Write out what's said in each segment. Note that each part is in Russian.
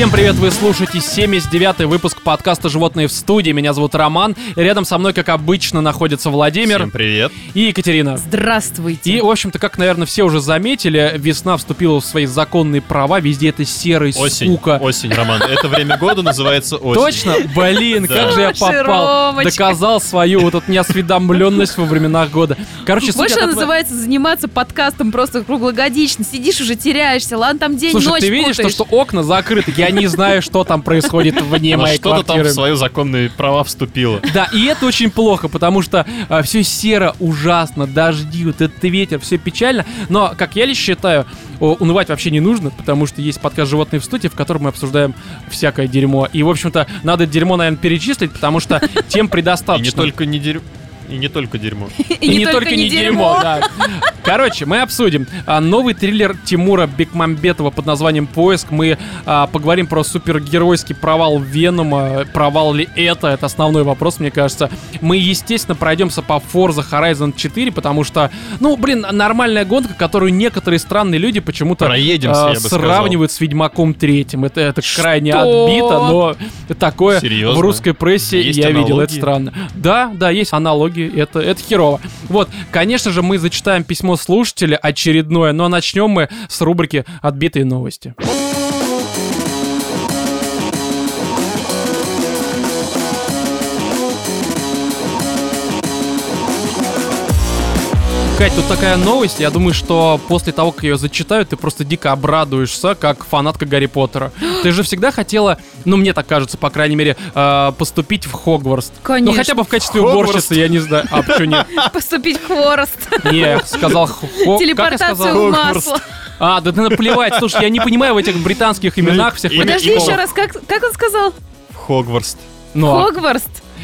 Всем привет, вы слушаете 79-й выпуск подкаста «Животные в студии». Меня зовут Роман. Рядом со мной, как обычно, находится Владимир. Всем привет. И Екатерина. Здравствуйте. И, в общем-то, как, наверное, все уже заметили, весна вступила в свои законные права. Везде это серый, Осень, сука. осень, Роман. Это время года называется осень. Точно? Блин, как же я Слушай, попал. Доказал свою вот эту неосведомленность во временах года. Короче, Больше называется заниматься подкастом просто круглогодично. Сидишь уже, теряешься. Ладно, там день, Слушай, ночь ты видишь, что окна закрыты? Я не знаю, что там происходит вне Но моей что-то там квартиры. в свои законные права вступило. Да, и это очень плохо, потому что все серо, ужасно, дожди, вот этот ветер, все печально. Но, как я лично считаю, о, унывать вообще не нужно, потому что есть подкаст «Животные в студии», в котором мы обсуждаем всякое дерьмо. И, в общем-то, надо дерьмо, наверное, перечислить, потому что тем И предостаточно. не только не дерьмо. И не только дерьмо. И, не, только, не дерьмо. да. Короче, мы обсудим а, новый триллер Тимура Бекмамбетова под названием «Поиск». Мы а, поговорим про супергеройский провал Венома. Провал ли это? Это основной вопрос, мне кажется. Мы, естественно, пройдемся по Forza Horizon 4, потому что, ну, блин, нормальная гонка, которую некоторые странные люди почему-то а, сравнивают с Ведьмаком третьим. Это, это крайне отбито, но такое Серьезно? в русской прессе Есть я видел. Это странно. Да, да, есть аналогии, это, это херово. Вот, конечно же, мы зачитаем письмо слушателя очередное, но начнем мы с рубрики «Отбитые новости». Кать, тут такая новость. Я думаю, что после того, как ее зачитают, ты просто дико обрадуешься, как фанатка Гарри Поттера. Ты же всегда хотела, ну мне так кажется, по крайней мере, э, поступить в Хогвартс. Ну Конечно. хотя бы в качестве Хогвартс? уборщицы, я не знаю. А почему нет? Поступить в хворост. Не, сказал хо- как я Телепортацию сказал? в Хогвартс. масло. А, да ты наплевать. Слушай, я не понимаю в этих британских именах всех. Подожди еще раз, как, как он сказал? Хогвартс. Ну, а,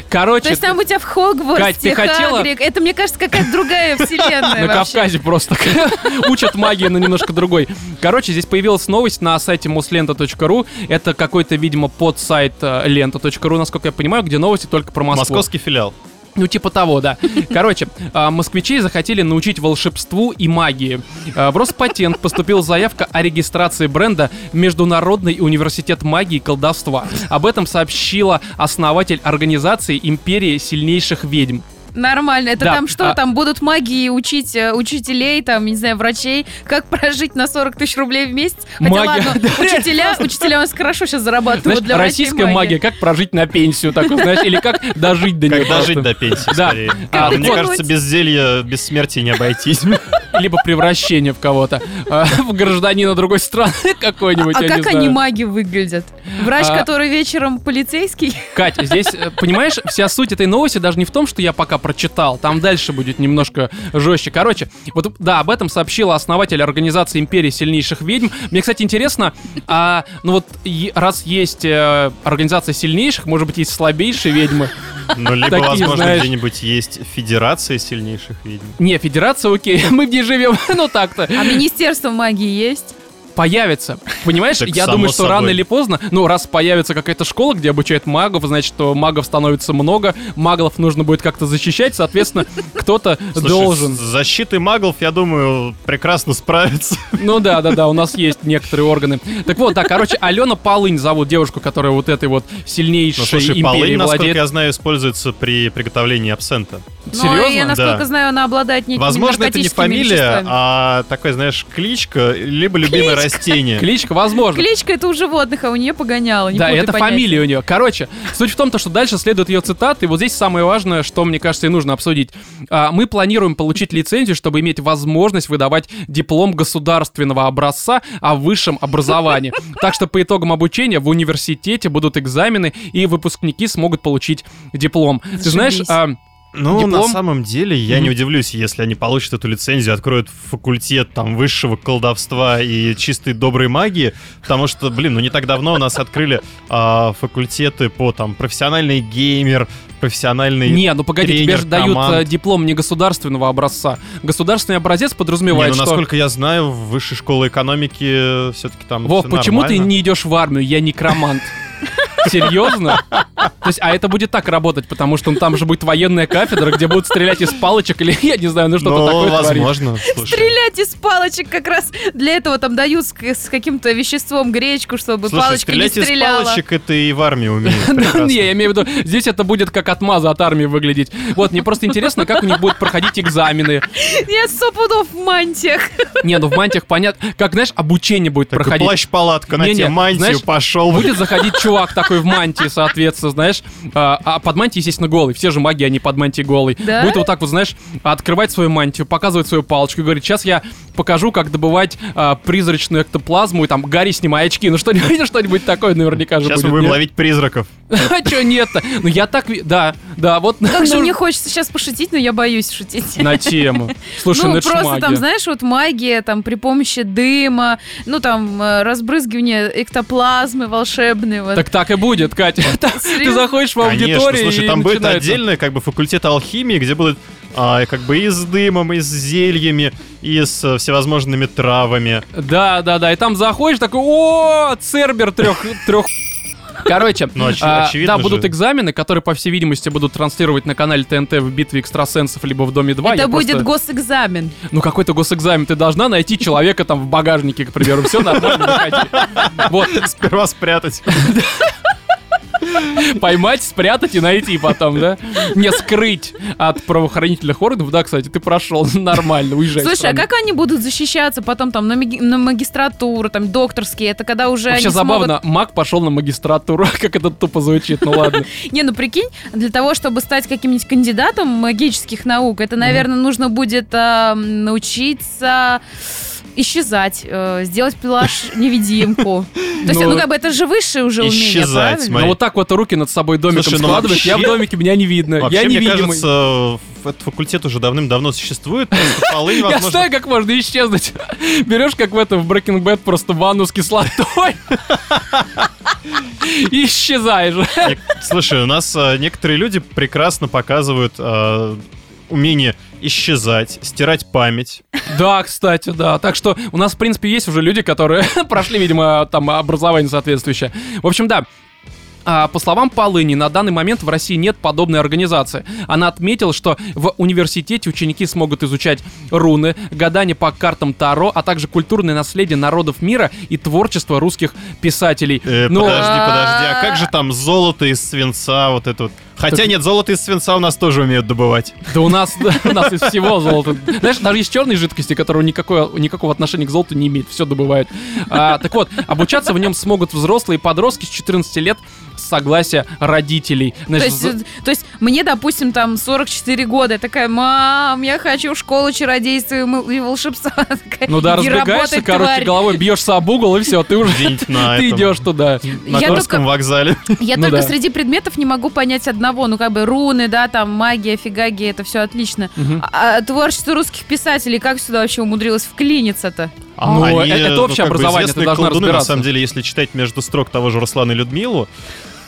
Хогвартс. То короче, есть там у тебя в Хогвартсе Кать, ты хотела- Хагрид. Это, мне кажется, какая-то другая вселенная на вообще. Кавказе просто учат магии, но немножко другой. Короче, здесь появилась новость на сайте muslenta.ru. Это какой-то, видимо, подсайт э, лента.ру, насколько я понимаю, где новости только про Москву. Московский филиал. Ну, типа того, да. Короче, а, москвичей захотели научить волшебству и магии. А, В Роспатент поступила заявка о регистрации бренда Международный университет магии и колдовства. Об этом сообщила основатель организации Империи сильнейших ведьм. Нормально. Это Да, там что? а- Там будут магии учить э, учителей, там, не знаю, врачей, как прожить на 40 тысяч рублей в месяц. Хотя Магия, ладно, да. учителя, учителя у нас хорошо сейчас зарабатывают Знаешь, для российская магия, как прожить на пенсию, так знаешь, или как дожить до нее. Как дожить до пенсии, Да. скорее. А, Мне кажется, без зелья, без смерти не обойтись. Либо превращение в кого-то. А, В гражданина другой страны какой-нибудь, А как они маги выглядят? Врач, А- который вечером полицейский? Кать, здесь, э, понимаешь, вся суть этой новости даже не в том, что я пока прочитал, там дальше будет немножко жестче. Короче, вот да, об этом сообщила основатель организации Империи сильнейших ведьм. Мне, кстати, интересно, а, ну вот раз есть э, организация сильнейших, может быть, есть слабейшие ведьмы. Ну, либо, Такие, возможно, знаешь. где-нибудь есть федерация сильнейших ведьм. Не, федерация, окей, мы в ней живем, ну так-то. А Министерство магии есть? Появится. Понимаешь, Так я думаю, что собой. рано или поздно, ну, раз появится какая-то школа, где обучают магов, значит, что магов становится много, маглов нужно будет как-то защищать, соответственно, кто-то должен. С защитой маглов, я думаю, прекрасно справится. Ну да, да, да, у нас есть некоторые органы. Так вот, да, короче, Алена Полынь зовут девушку, которая вот этой вот сильнейшей Ну, слушай, империей полынь, насколько владеет. я знаю, используется при приготовлении абсента. Ну, Серьезно? я, насколько Да. знаю, она обладает некими Возможно, это не фамилия, веществами. а такая, знаешь, кличка, либо любимое растение. Кличка, возможно. Кличка это у животных, а у нее погоняло. не Да, это понятия. фамилия у нее. Короче, суть в том, то, что дальше следует ее цитаты. И вот здесь самое важное, что, мне кажется, и нужно обсудить. А, Мы планируем получить лицензию, чтобы иметь возможность выдавать диплом государственного образца о высшем образовании. Так что по итогам обучения в университете будут экзамены, и выпускники смогут получить диплом. Ты знаешь, а, Ну, Диплом? на самом деле, я Мгм. не удивлюсь, если они получат эту лицензию, откроют факультет там высшего колдовства и чистой доброй магии, потому что, блин, ну не так давно у нас открыли а, факультеты по там профессиональный геймер, профессиональный... Не, ну погоди, тебе тренер же дают команд. э, диплом не государственного образца. Государственный образец Не, подразумевает, ну, что... насколько я знаю, в высшей школе экономики все-таки там Вов, почему ты нормально. не идешь в армию? Я некромант. Серьезно? То есть, а это будет так работать, потому что ну, там же будет военная кафедра, где будут стрелять из палочек или, я не знаю, ну что-то Ну, такое возможно. Стрелять из палочек как раз для этого там дают с, каким-то веществом гречку, чтобы Слушай, палочка не стрелять из стреляла. палочек это и в армии умеют. Не, я имею в виду, здесь это будет как отмаза от армии выглядеть. Вот, мне просто интересно, как у них будут проходить экзамены. Я сто пудов в мантиях. Не, ну в мантиях понятно, как, знаешь, обучение будет проходить. плащ-палатка на тебе мантию, знаешь, пошел. Будет заходить чувак такой в мантии, соответственно, знаешь, а, а под мантией, естественно, голый. Все же маги, они под мантией голый. Да? Будет вот так вот, знаешь, открывать свою мантию, показывать свою палочку и говорит, сейчас я покажу, как добывать а, призрачную эктоплазму, и там, Гарри, снимай очки. Ну что-нибудь, что-нибудь такое наверняка же Сейчас мы будет. будем нет? ловить призраков. А чё нет-то? Ну я так... ви- Да, да, вот... Как же ну, мне хочется сейчас пошутить, но я боюсь шутить. На тему. Слушай, ну, ну, это просто там, знаешь, вот магия, там, при помощи дыма, ну, там, э, разбрызгивание эктоплазмы волшебной, вот. Так так и будет, Катя. Ты заходишь в Конечно, аудиторию слушай, и там будет отдельный как бы факультет алхимии, где будут а, как бы и с дымом, и с зельями, и с э, всевозможными травами. Да, да, да. И там заходишь, такой, о, Цербер трех, трех. Короче, Ну, оч- а, очевидно да, будут же. экзамены, которые, по всей видимости, будут транслировать на канале ТНТ в битве экстрасенсов либо в Доме 2. Это Я будет просто- госэкзамен. Ну, какой-то госэкзамен. Ты должна найти человека там в багажнике, к примеру. Все нормально. Вот, Сперва спрятать. поймать, спрятать и найти потом, да? Не скрыть от правоохранительных органов. Да, кстати, ты прошел нормально, уезжай. Слушай, а как они будут защищаться потом там на, маги- на магистратуру, там, докторские? Это когда уже Вообще забавно, Мак пошел на магистратуру, как это тупо звучит, ну ладно. смогут- Не, ну прикинь, для того, чтобы стать каким-нибудь кандидатом магических наук, это, наверное, нужно будет а, научиться исчезать, э, сделать пилаж-невидимку. То есть, Ну, ну, как бы это же высшее уже умение, исчезать, правильно? смотри. Ну вот так вот руки над собой домиком Слушай, ну складываешь, я в вообще- домике, меня не видно, Вообще, я мне невидимый. кажется, этот факультет уже давным-давно существует. Полынь, Я возможно, знаю, как можно исчезнуть. Берешь, как в этом, в Breaking Bad, просто ванну с кислотой. И исчезаешь. Мне- Слушай, у нас э, некоторые люди прекрасно показывают э, умение исчезать, стирать память. Да, кстати, да. Так что у нас, в принципе, есть уже люди, которые прошли, видимо, там образование соответствующее. В общем, да. А, По словам Полыни, на данный момент в России нет подобной организации. Она отметила, что в университете ученики смогут изучать руны, гадание по картам Таро, а также культурное наследие народов мира и творчество русских писателей. Э, Ну, подожди, подожди, а как же там золото из свинца, вот это вот? Хотя нет, золото из свинца у нас тоже умеют добывать. Да у нас, у нас из всего золото. Знаешь, даже есть черные жидкости, которые никакого, никакого отношения к золоту не имеют, все добывают. А, так вот, обучаться в нем смогут взрослые подростки с 14 лет согласия родителей. То Значит, есть, за- э, то есть мне, допустим, там 44 года, я такая, мам, я хочу в школу чародейства и волшебства. Такая, ну да, «Иди разбегаешься, короче, тварь». головой бьешься об угол, и все, ты уже на ты идешь туда. На только- вокзале. Я Ну только среди предметов не могу понять одного, ну как бы руны, да, там магия, фигаги, это все отлично. А, а творчество русских писателей, как сюда вообще умудрилось вклиниться-то? Ну, Они, это- это ну, общее бы образование, ты должна колдуны, На разбираться. самом деле, если читать между строк того же Руслана и Людмилу,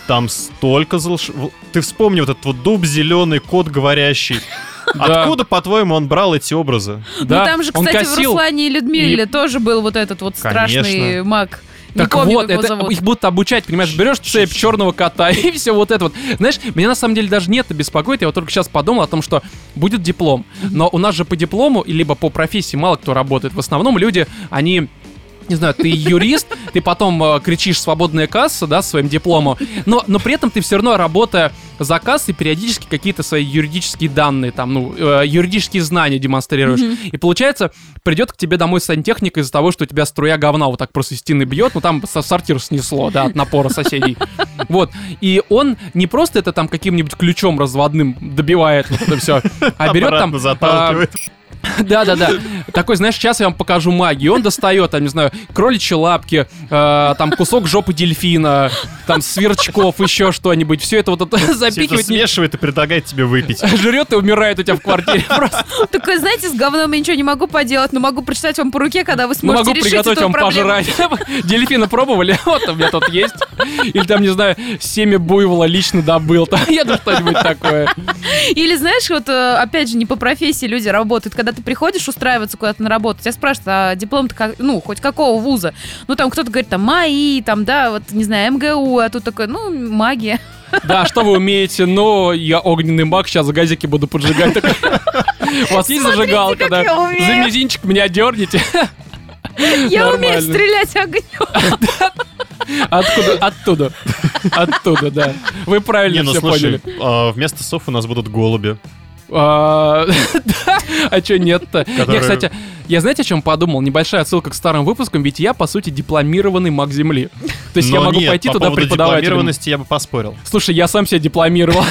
там столько золш... в- Ты вспомни вот этот вот дуб зеленый, кот говорящий. Да. Откуда, по-твоему, он брал эти образы? Да, ну там же, он кстати, в. Руслане и Людмиле тоже был вот этот вот страшный маг. Не Так помню, вот, это, зовут. их будут обучать, понимаешь, берешь цепь черного кота и все вот это вот. Знаешь, меня на самом деле даже не это беспокоит, я вот только сейчас подумал о том, что будет диплом. Но у нас же по диплому, либо по профессии мало кто работает. В основном люди, они не знаю, ты юрист, ты потом э, кричишь «свободная касса», да, своим дипломом, но, но при этом ты все равно, работая за кассой, периодически какие-то свои юридические данные, там, ну, э, юридические знания демонстрируешь. И получается, придет к тебе домой сантехник из-за того, что у тебя струя говна вот так просто из стены бьет, ну, там со сортир снесло, да, от напора соседей. Вот. И он не просто это там каким-нибудь ключом разводным добивает вот это все, а берет там... А, заталкивает. да-да-да. Такой, знаешь, сейчас я вам покажу магию. Он достает, там, не знаю, кроличьи лапки, э, там кусок жопы дельфина, там сверчков, еще что-нибудь. Все это вот это Все это запихивает, смешивает и предлагает тебе выпить. жрет и умирает у тебя в квартире. Просто Такой, знаете, с говном я ничего не могу поделать, но могу прочитать вам по руке, когда вы сможете могу решить приготовить эту вам проблему. пожрать. Дельфина пробовали? Вот у меня тут есть. Или там, не знаю, семя буйвола лично добыл. Там еду что-нибудь такое. Или знаешь, вот э, опять же не по профессии люди работают, когда ты ты приходишь устраиваться куда-то на работу, тебя спрашивают, а диплом-то как, ну, хоть какого вуза? Ну, там кто-то говорит, там, МАИ, там, да, вот, не знаю, МГУ, а тут такой, ну, магия. Да, что вы умеете? Но я огненный маг, сейчас газики буду поджигать. У вас есть зажигалка, да? За мизинчик меня дерните. Я умею стрелять огнем. Откуда? Оттуда. Оттуда, да. Вы Не, правильно ну все слушай, поняли. а, вместо сов у нас будут голуби. А а что нет-то? Я, Которые- кстати, я знаете, о чем подумал? Небольшая отсылка к старым выпускам, ведь я, по сути, дипломированный маг Земли. То есть я могу пойти по туда поводу преподавателем. дипломированности я бы поспорил. Слушай, я сам себя дипломировал,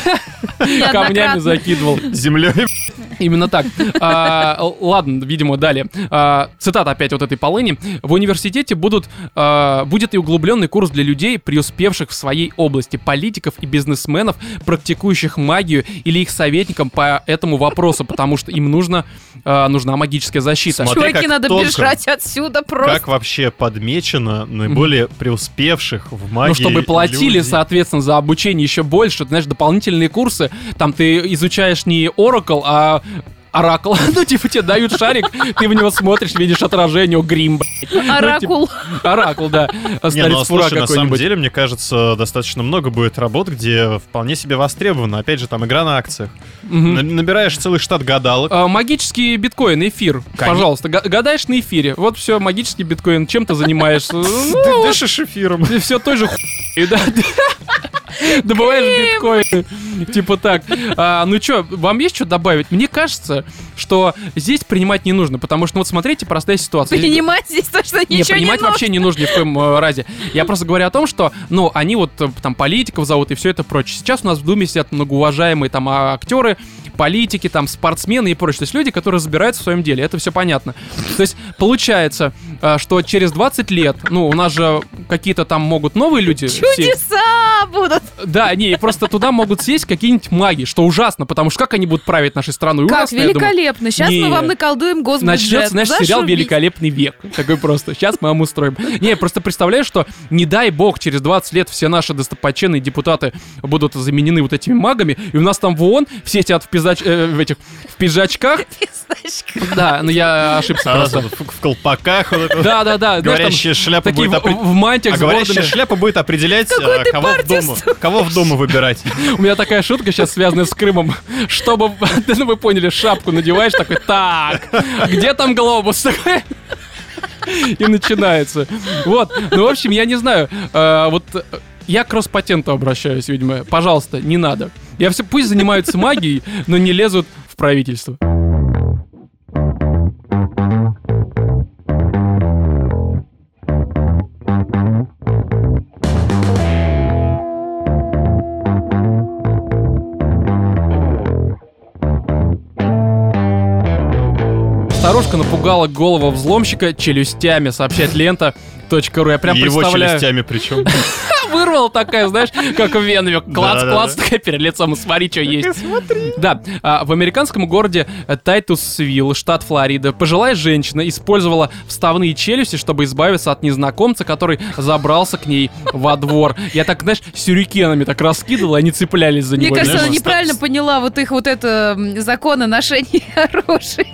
камнями закидывал. Землей. Именно так. А, ладно, видимо, далее. А, цитата опять вот этой полыни. В университете будут, а, будет и углубленный курс для людей, преуспевших в своей области, политиков и бизнесменов, практикующих магию или их советникам по этому вопросу, потому что им нужно, а, нужна магическая защита. Смотри, Чуваки, как надо тонко. бежать отсюда просто. Как вообще подмечено наиболее преуспевших в магии Ну, чтобы платили, людей? соответственно, за обучение еще больше, ты знаешь, дополнительные курсы, там ты изучаешь не Oracle, а Оракл. Ну, типа, тебе дают шарик, ты в него смотришь, видишь отражение, о, грим, блядь. Оракул. Оракул, да. Не, ну, слушай, на самом деле, мне кажется, достаточно много будет работ, где вполне себе востребовано. Опять же, там игра на акциях. Набираешь целый штат гадалок. А, Магический биткоин, эфир, пожалуйста, га- гадаешь на эфире. Вот все, магический биткоин, чем ты занимаешься? Ну, Ты дышишь эфиром. Ты все той же хуй, да. Добываешь биткоин. Типа так. А, ну что, вам есть что добавить? Мне кажется, что здесь принимать не нужно, потому что, ну вот смотрите, простая ситуация. Принимать здесь точно Не, ничего не принимать вообще не нужно ни в коем э, разе. Я просто говорю о том, что, ну, они вот э, там политиков зовут и все это прочее. Сейчас у нас в Думе сидят многоуважаемые там а, актеры, политики, там спортсмены и прочее. То есть люди, которые разбираются в своем деле. Это все понятно. То есть получается, э, что через 20 лет, ну, у нас же какие-то там могут новые люди. все- Будут. Да, не, просто туда могут сесть какие-нибудь маги, что ужасно, потому что как они будут править нашей страной? Как Ужасно, я думаю. великолепно. Сейчас Не. мы вам наколдуем госбюджет. Начнется, знаешь, сериал Зашибись. «Великолепный век». Такой просто. Сейчас мы вам устроим. Не, просто представляю, что не дай бог, через 20 лет все наши достопочтенные депутаты будут заменены вот этими магами, и у нас там в ООН все сидят в, пизач- э, в этих в пиджачках. Писточка. Да, ну я ошибся А, просто. В колпаках. вот это вот. Да, да, да. шляпа Такие будет в, мантиях А с говорящая шляпа будет определять, Какой а, ты кого Думу, кого в Думу выбирать. У меня такая шутка сейчас связанная с Крымом. Чтобы, ну вы поняли, шапку надеваешь, такой, так, где там глобус? И начинается. Вот. Ну, в общем, я не знаю. э, вот э, я к Роспатенту обращаюсь, видимо. Пожалуйста, не надо. Я все, пусть занимаются магией, но не лезут в правительство. Старушка напугала голову взломщика челюстями, сообщает лента. .ру. Я прям Его представляю. челюстями причем. Вырвала такая, знаешь, как в Венове. Клац, клац, такая перед лицом, смотри, что есть. Да, а, в американском городе Тайтусвилл, штат Флорида, пожилая женщина использовала вставные челюсти, чтобы избавиться от незнакомца, который забрался к ней во двор. Я так, знаешь, сюрикенами так раскидывал, и они цеплялись за Мне него. кажется, знаешь. она неправильно поняла вот их вот это законы ношения оружия.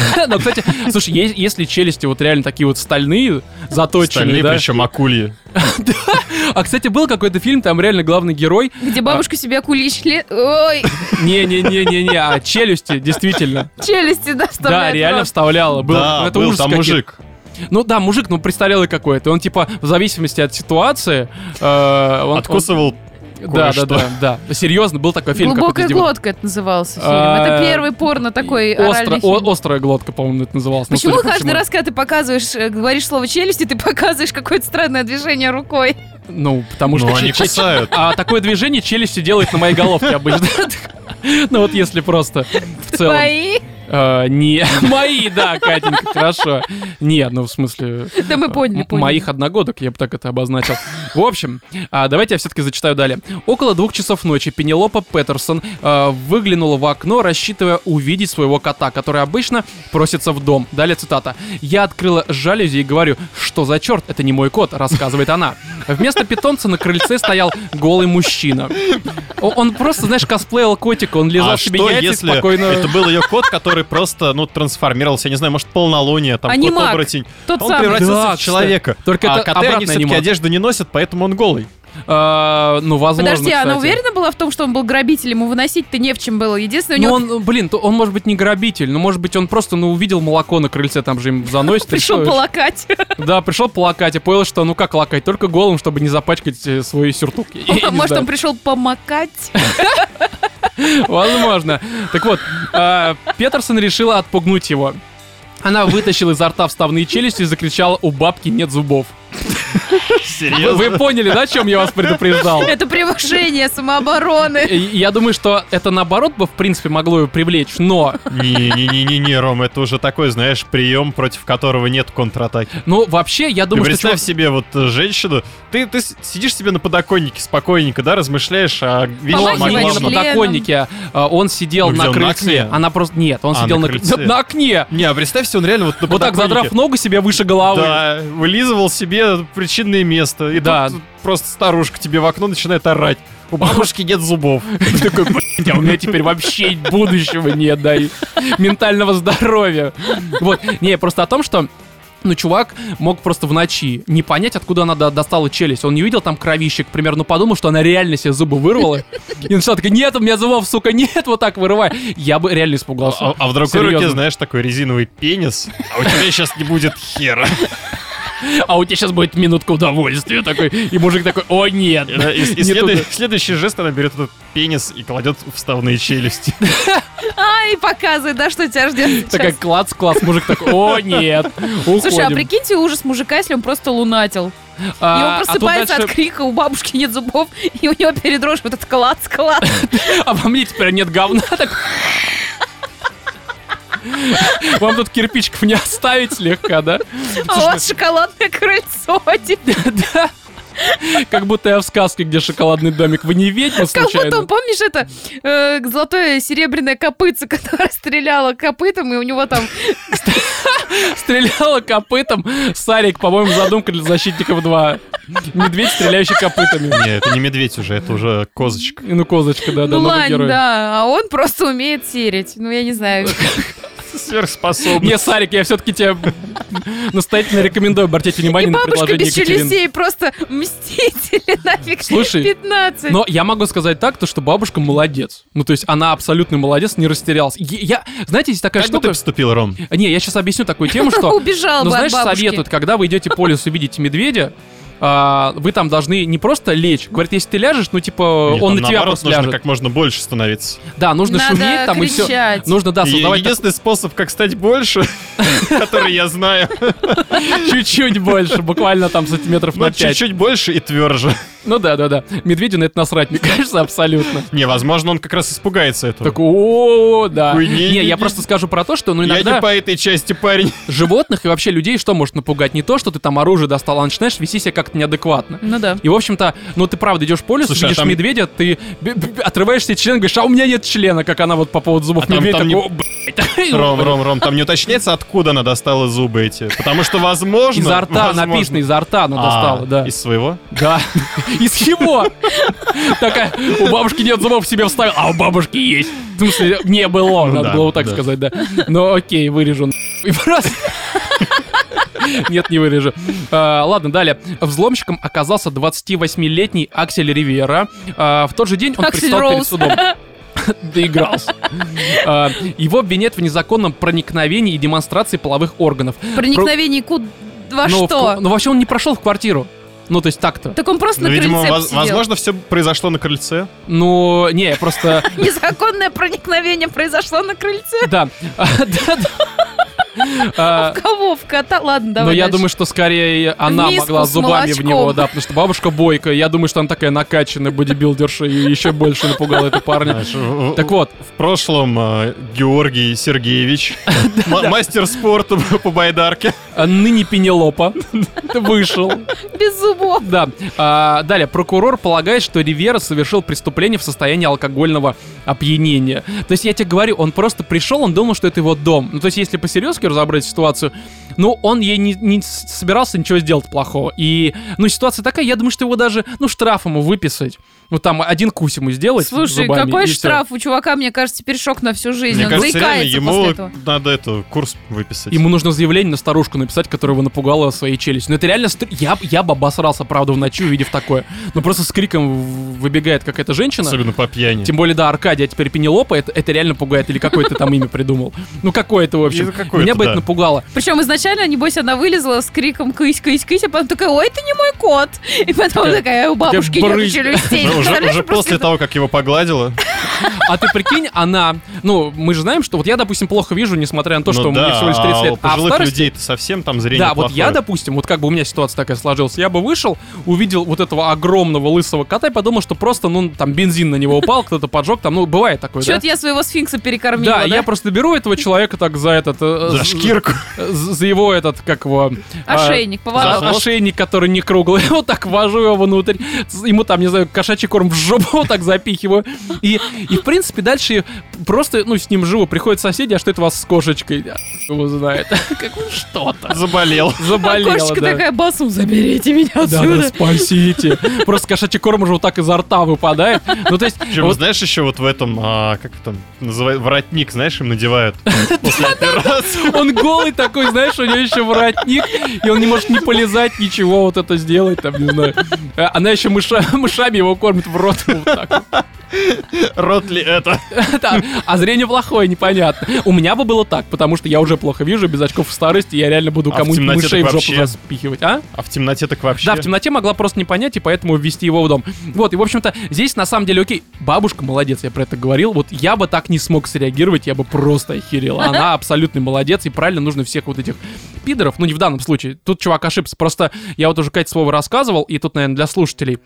Но, кстати, слушай, если челюсти вот реально такие вот стальные, заточенные, Остальные, да? причем акульи. А, кстати, был какой-то фильм, там реально главный герой Где бабушка себе куличли. Ой, Не-не-не-не-не, а челюсти, действительно. челюсти, да, Да, вставляют в реально вставляла. Был, Да, ну, это был ужас там мужик. Ну да, мужик, ну престарелый какой-то. Он типа в зависимости от ситуации. э, он- Откусывал он- Да, да, да, да. Серьезно, был такой фильм. Глубокая глотка это назывался фильм. А, Это первый порно такой Острая глотка, по-моему, это называлось. Ну, Почему каждый раз, когда ты показываешь, э, говоришь слово челюсти, ты показываешь какое-то странное движение рукой? Ну, потому что... Ну, они че- че- кусают. А такое движение челюстью делает на моей головке обычно. Ну вот если просто в целом. Твои? Э, Не, мои, да, Катенька, хорошо. Нет, ну в смысле... Да мы поняли, м- поняли. Моих одногодок, я бы так это обозначил. В общем, а, давайте я все-таки зачитаю далее. Около двух часов ночи Пенелопа Петерсон э, выглянула в окно, рассчитывая увидеть своего кота, который обычно просится в дом. Далее цитата. «Я открыла жалюзи и говорю, что за черт, это не мой кот», рассказывает она. Вместо питомца на крыльце стоял голый мужчина. Он просто, знаешь, косплеил котика, он лизал А себе что, яйца если спокойно... это был ее кот, который который просто, ну, трансформировался, я не знаю, может, полнолуние, там, Анимак. кот оборотень. Тот Он самый. превратился Да, в кстати. человека. Только а это коты, они все-таки одежду не носят, поэтому он голый. А, ну, возможно, Подожди, она кстати. уверена была в том, что он был грабителем, ему выносить-то не в чем было. Единственное, у Ну, него он, блин, то он может быть не грабитель, но может быть он просто, ну, увидел молоко на крыльце, там же им заносит. и пришел полакать. Да, пришел полакать и понял, что ну как лакать, только голым, чтобы не запачкать э, свой сюртук. Я- я не Может, он пришел помакать? Возможно. Так вот, а, Петерсон решила отпугнуть его. Она вытащила изо рта вставные челюсти и закричала «У бабки нет зубов». Вы, Серьезно? вы поняли, да, о чем я вас предупреждал? Это превышение самообороны. Я думаю, что это наоборот бы, в принципе, могло ее привлечь, но, Не-не-не-не, Ром, это уже такой, знаешь, прием, против которого нет контратаки. ну, вообще, я Ты думаю, что... представь себе вот э, женщину, ты, ты сидишь себе на подоконнике спокойненько, да, размышляешь о вещах Ну, не, на подоконнике, а, он сидел Ну, на на крыльце. окне? Она просто... Нет, он А, сидел на на, крыльце. на окне. Не, а представь себе, он реально вот на Вот так задрав ногу себе выше головы. Да, вылизывал себе причинное место. И Да. тут просто старушка тебе в окно начинает орать. У бабушки нет зубов. Ты такой, блядь, а у меня теперь вообще будущего нет, да, и ментального здоровья. Вот, не, просто о том, что ну, чувак мог просто в ночи не понять, откуда она до- достала челюсть. Он не увидел там кровище, к примеру, но подумал, что она реально себе зубы вырвала. И начала такая, нет, у меня зубов, сука, нет, вот так вырывай. Я бы реально испугался. А, а в другой Серьезно. руке, знаешь, такой резиновый пенис, а у тебя сейчас не будет хера. А у тебя сейчас будет минутка удовольствия такой. И мужик такой, о, нет. И, и следуй- туда». следующий жест она берет этот пенис и кладет в вставные челюсти. А, и показывает, да, что тебя ждет. Такая клац-класс, мужик такой, о, нет, уходим. Слушай, а прикиньте ужас мужика, если он просто лунатил. И А, он а просыпается дальше- от крика, у бабушки нет зубов, и у него перед дрожь вот этот клац-клац. А во мне теперь нет говна. Вам тут кирпичиков не оставить слегка, да? А у вас шоколадное крыльцо. типа. Да. Как будто я в сказке, где шоколадный домик. Вы не ведьма Как будто случайно? помнишь, это э, золотое серебряное копытце, которое стреляла копытом, и у него там... Стреляла копытом. Сарик, по-моему, задумка для защитников 2. Медведь, стреляющий копытами. Не, это не медведь уже, это уже козочка. И ну козочка, да, да, ну, новый лань, герой. да, а он просто умеет серить. Ну, я не знаю. Сверхспособный. Не, Сарик, я все-таки тебе настоятельно рекомендую обратить внимание И на бабушка предложение без Екатерины. челюстей просто мстители нафиг. Слушай, 15. Но я могу сказать так, то, что бабушка молодец. Ну, то есть она абсолютный молодец, не растерялась. Я, знаете, есть такая Как бы ты штука... поступил, Ром? Не, я сейчас объясню такую тему, что... Убежал Ну, знаешь, советуют, когда вы идете по лесу, видите медведя, а, вы там должны не просто лечь. Говорят, если ты ляжешь, ну, типа, Нет, он там на тебя наоборот, просто нужно ляжет. как можно больше становиться. Да, нужно Надо шуметь там и все. Нужно, да, создавать так- единственный способ, как стать больше, который я знаю, чуть-чуть больше, буквально там сантиметров ну, на 5. чуть-чуть больше и тверже. Ну да, да, да. Медведю на это насрать, мне кажется, абсолютно. Не, возможно, он как раз испугается этого. Так, о, да. Не, я просто скажу про то, что, ну, Я иногда... не по этой части парень. животных и вообще людей что может напугать? Не то, что ты там оружие достал, а начинаешь вести себя как-то неадекватно. Ну да. И, в общем-то, ну ты правда идешь по лесу, Слушай, а видишь там- медведя, ты б- б- отрываешь себе член, говоришь, а у меня нет члена, как она вот по поводу зубов А там- медведя. там не- такой, «О, блядь». Ром, Ром, Ром, там не уточняется, откуда она достала зубы эти. Потому что, возможно... Изо рта, возможно- написано, изо рта она А, достала, да. Из своего? Да. Из чего? Такая, у бабушки нет зубов, себе вставил, а у бабушки есть. В смысле, не было, Ну надо было вот так сказать, да. Ну окей, вырежу. И просто... Нет, не вырежу. А, ладно, далее. Взломщиком оказался 28-летний Аксель Ривера. А, в тот же день он предстал перед судом. Доигрался. А, Его обвиняют в незаконном проникновении и демонстрации половых органов. Проникновение куда? Во Ну, что? Ну, вообще он не прошел в квартиру. Ну, то есть так-то. Так он просто Ну, на видимо, крыльце воз- возможно, все произошло на крыльце. Ну, не, просто... Незаконное проникновение произошло на крыльце. Да. А. А, В кого? В кота? Ладно, Но давай я дальше. думаю, что скорее она могла зубами в него, да, потому что бабушка бойкая. Я думаю, что она такая накачанная бодибилдерша и еще больше напугала этого парня. Так вот, В прошлом э, Георгий Сергеевич, мастер спорта по байдарке. а ныне Пенелопа вышел. Без зубов. Да. А, далее, прокурор полагает, что Ривера совершил преступление в состоянии алкогольного опьянения. То есть я тебе говорю, он просто пришел, он думал, что это его дом. Ну, то есть если по-серьезки разобрать ситуацию, ну, он ей не, не собирался ничего сделать плохого. И, ну, ситуация такая, я думаю, что его даже, ну, штраф ему выписать. Ну, там один кус ему сделать Слушай, зубами, какой штраф? У чувака, мне кажется, теперь шок на всю жизнь. Мне Он кажется, реально заикается после ему этого. надо это, курс выписать. Ему нужно заявление на старушку написать, которая его напугала своей челюстью. Ну это реально... стр- Я, я бы обосрался, правда, в ночи, увидев такое. Ну просто с криком выбегает какая-то женщина. Особенно по пьяни. Тем более, да, Аркадий, а теперь Пенелопа, это, это реально пугает. Или какое ты там имя придумал. Ну какое-то, в общем. Какое-то, Меня бы это напугало. Причем изначально, небось, она вылезла с криком «кысь, кысь, кысь», а потом такая «Ой, это не мой кот!» И потом Такая- «У бабушки нет челюстей». Уже, уже после того, как его погладила. А ты прикинь, она... Ну, мы же знаем, что вот я, допустим, плохо вижу, несмотря на то, Ну что да, мне всего лишь 30 а лет. А пожилых старости людей-то совсем там зрение Да, вот я, допустим, вот как бы у меня ситуация такая сложилась, я бы вышел, увидел вот этого огромного лысого кота и подумал, что просто, ну, там бензин на него упал, кто-то поджег, там, ну, бывает такое, да? Чё-то я своего сфинкса перекормила, Да, да? я просто беру этого человека так за этот... э, За з- шкирку. За его этот, как его... а, Ошейник, поводок. ошейник, который не круглый. Вот так вожу его внутрь. Ему там, не знаю, кошачий корм в жопу вот так запихиваю. И, и в принципе, дальше просто, ну, с ним живу. Приходят соседи, а что это у вас с кошечкой? Да, Его знает. Как что-то. Заболел. А Заболело, кошечка да. такая, басу, заберите меня Да, да, отсюда. спасите. Просто кошачий корм уже вот так изо рта выпадает. Ну, то есть, Причем, вот знаешь, еще вот в этом, а, как там называют, воротник, знаешь, им надевают после операции. он голый такой, знаешь, у него еще воротник, и он не может ни полезать, ничего вот это сделать, там, не знаю. А Она еще мыша- мышами его кормит в рот. вот так вот. Рот ли это? Да, А зрение плохое, непонятно. У меня бы было так, потому что я уже плохо вижу, без очков в старости, я реально буду А кому-нибудь мышей в жопу вообще? запихивать. А? А в темноте так вообще. Да, в темноте могла просто не понять, и поэтому ввести его в дом. Вот, и, в общем-то, здесь на самом деле, окей, бабушка молодец, я про это говорил. Вот я бы так не смог среагировать, я бы просто охерел. Она абсолютный молодец, и правильно нужно всех вот этих пидоров, ну не в данном случае, тут чувак ошибся, просто я вот уже Кате слово рассказывал, и тут, наверное, для слушателей,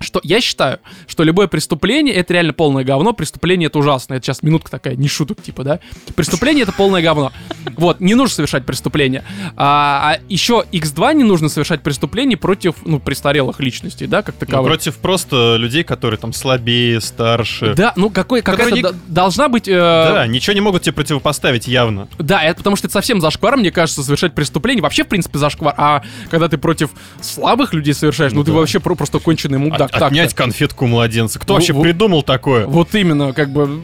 что я считаю, что любое преступление это реально полное говно, преступление это ужасно. Это сейчас минутка такая, не шуток типа, да? Преступление это полное говно. Вот, не нужно совершать преступление. А, а еще X2 не нужно совершать преступление против, ну, престарелых личностей, да, как Ну, таковых. против просто людей, которые там слабее, старше. Да, ну какой, какая-то не- должна быть... э, Да, ничего не могут тебе противопоставить явно. Да, это потому что это совсем зашквар, мне кажется, совершать преступление. Вообще, в принципе, зашквар. А когда ты против слабых людей совершаешь, ну, Ну ты да. вообще про- просто конченый мудак. От- Так-то. отнять конфетку у младенца. Кто Во- вообще во- придумал такое? Вот именно, как бы...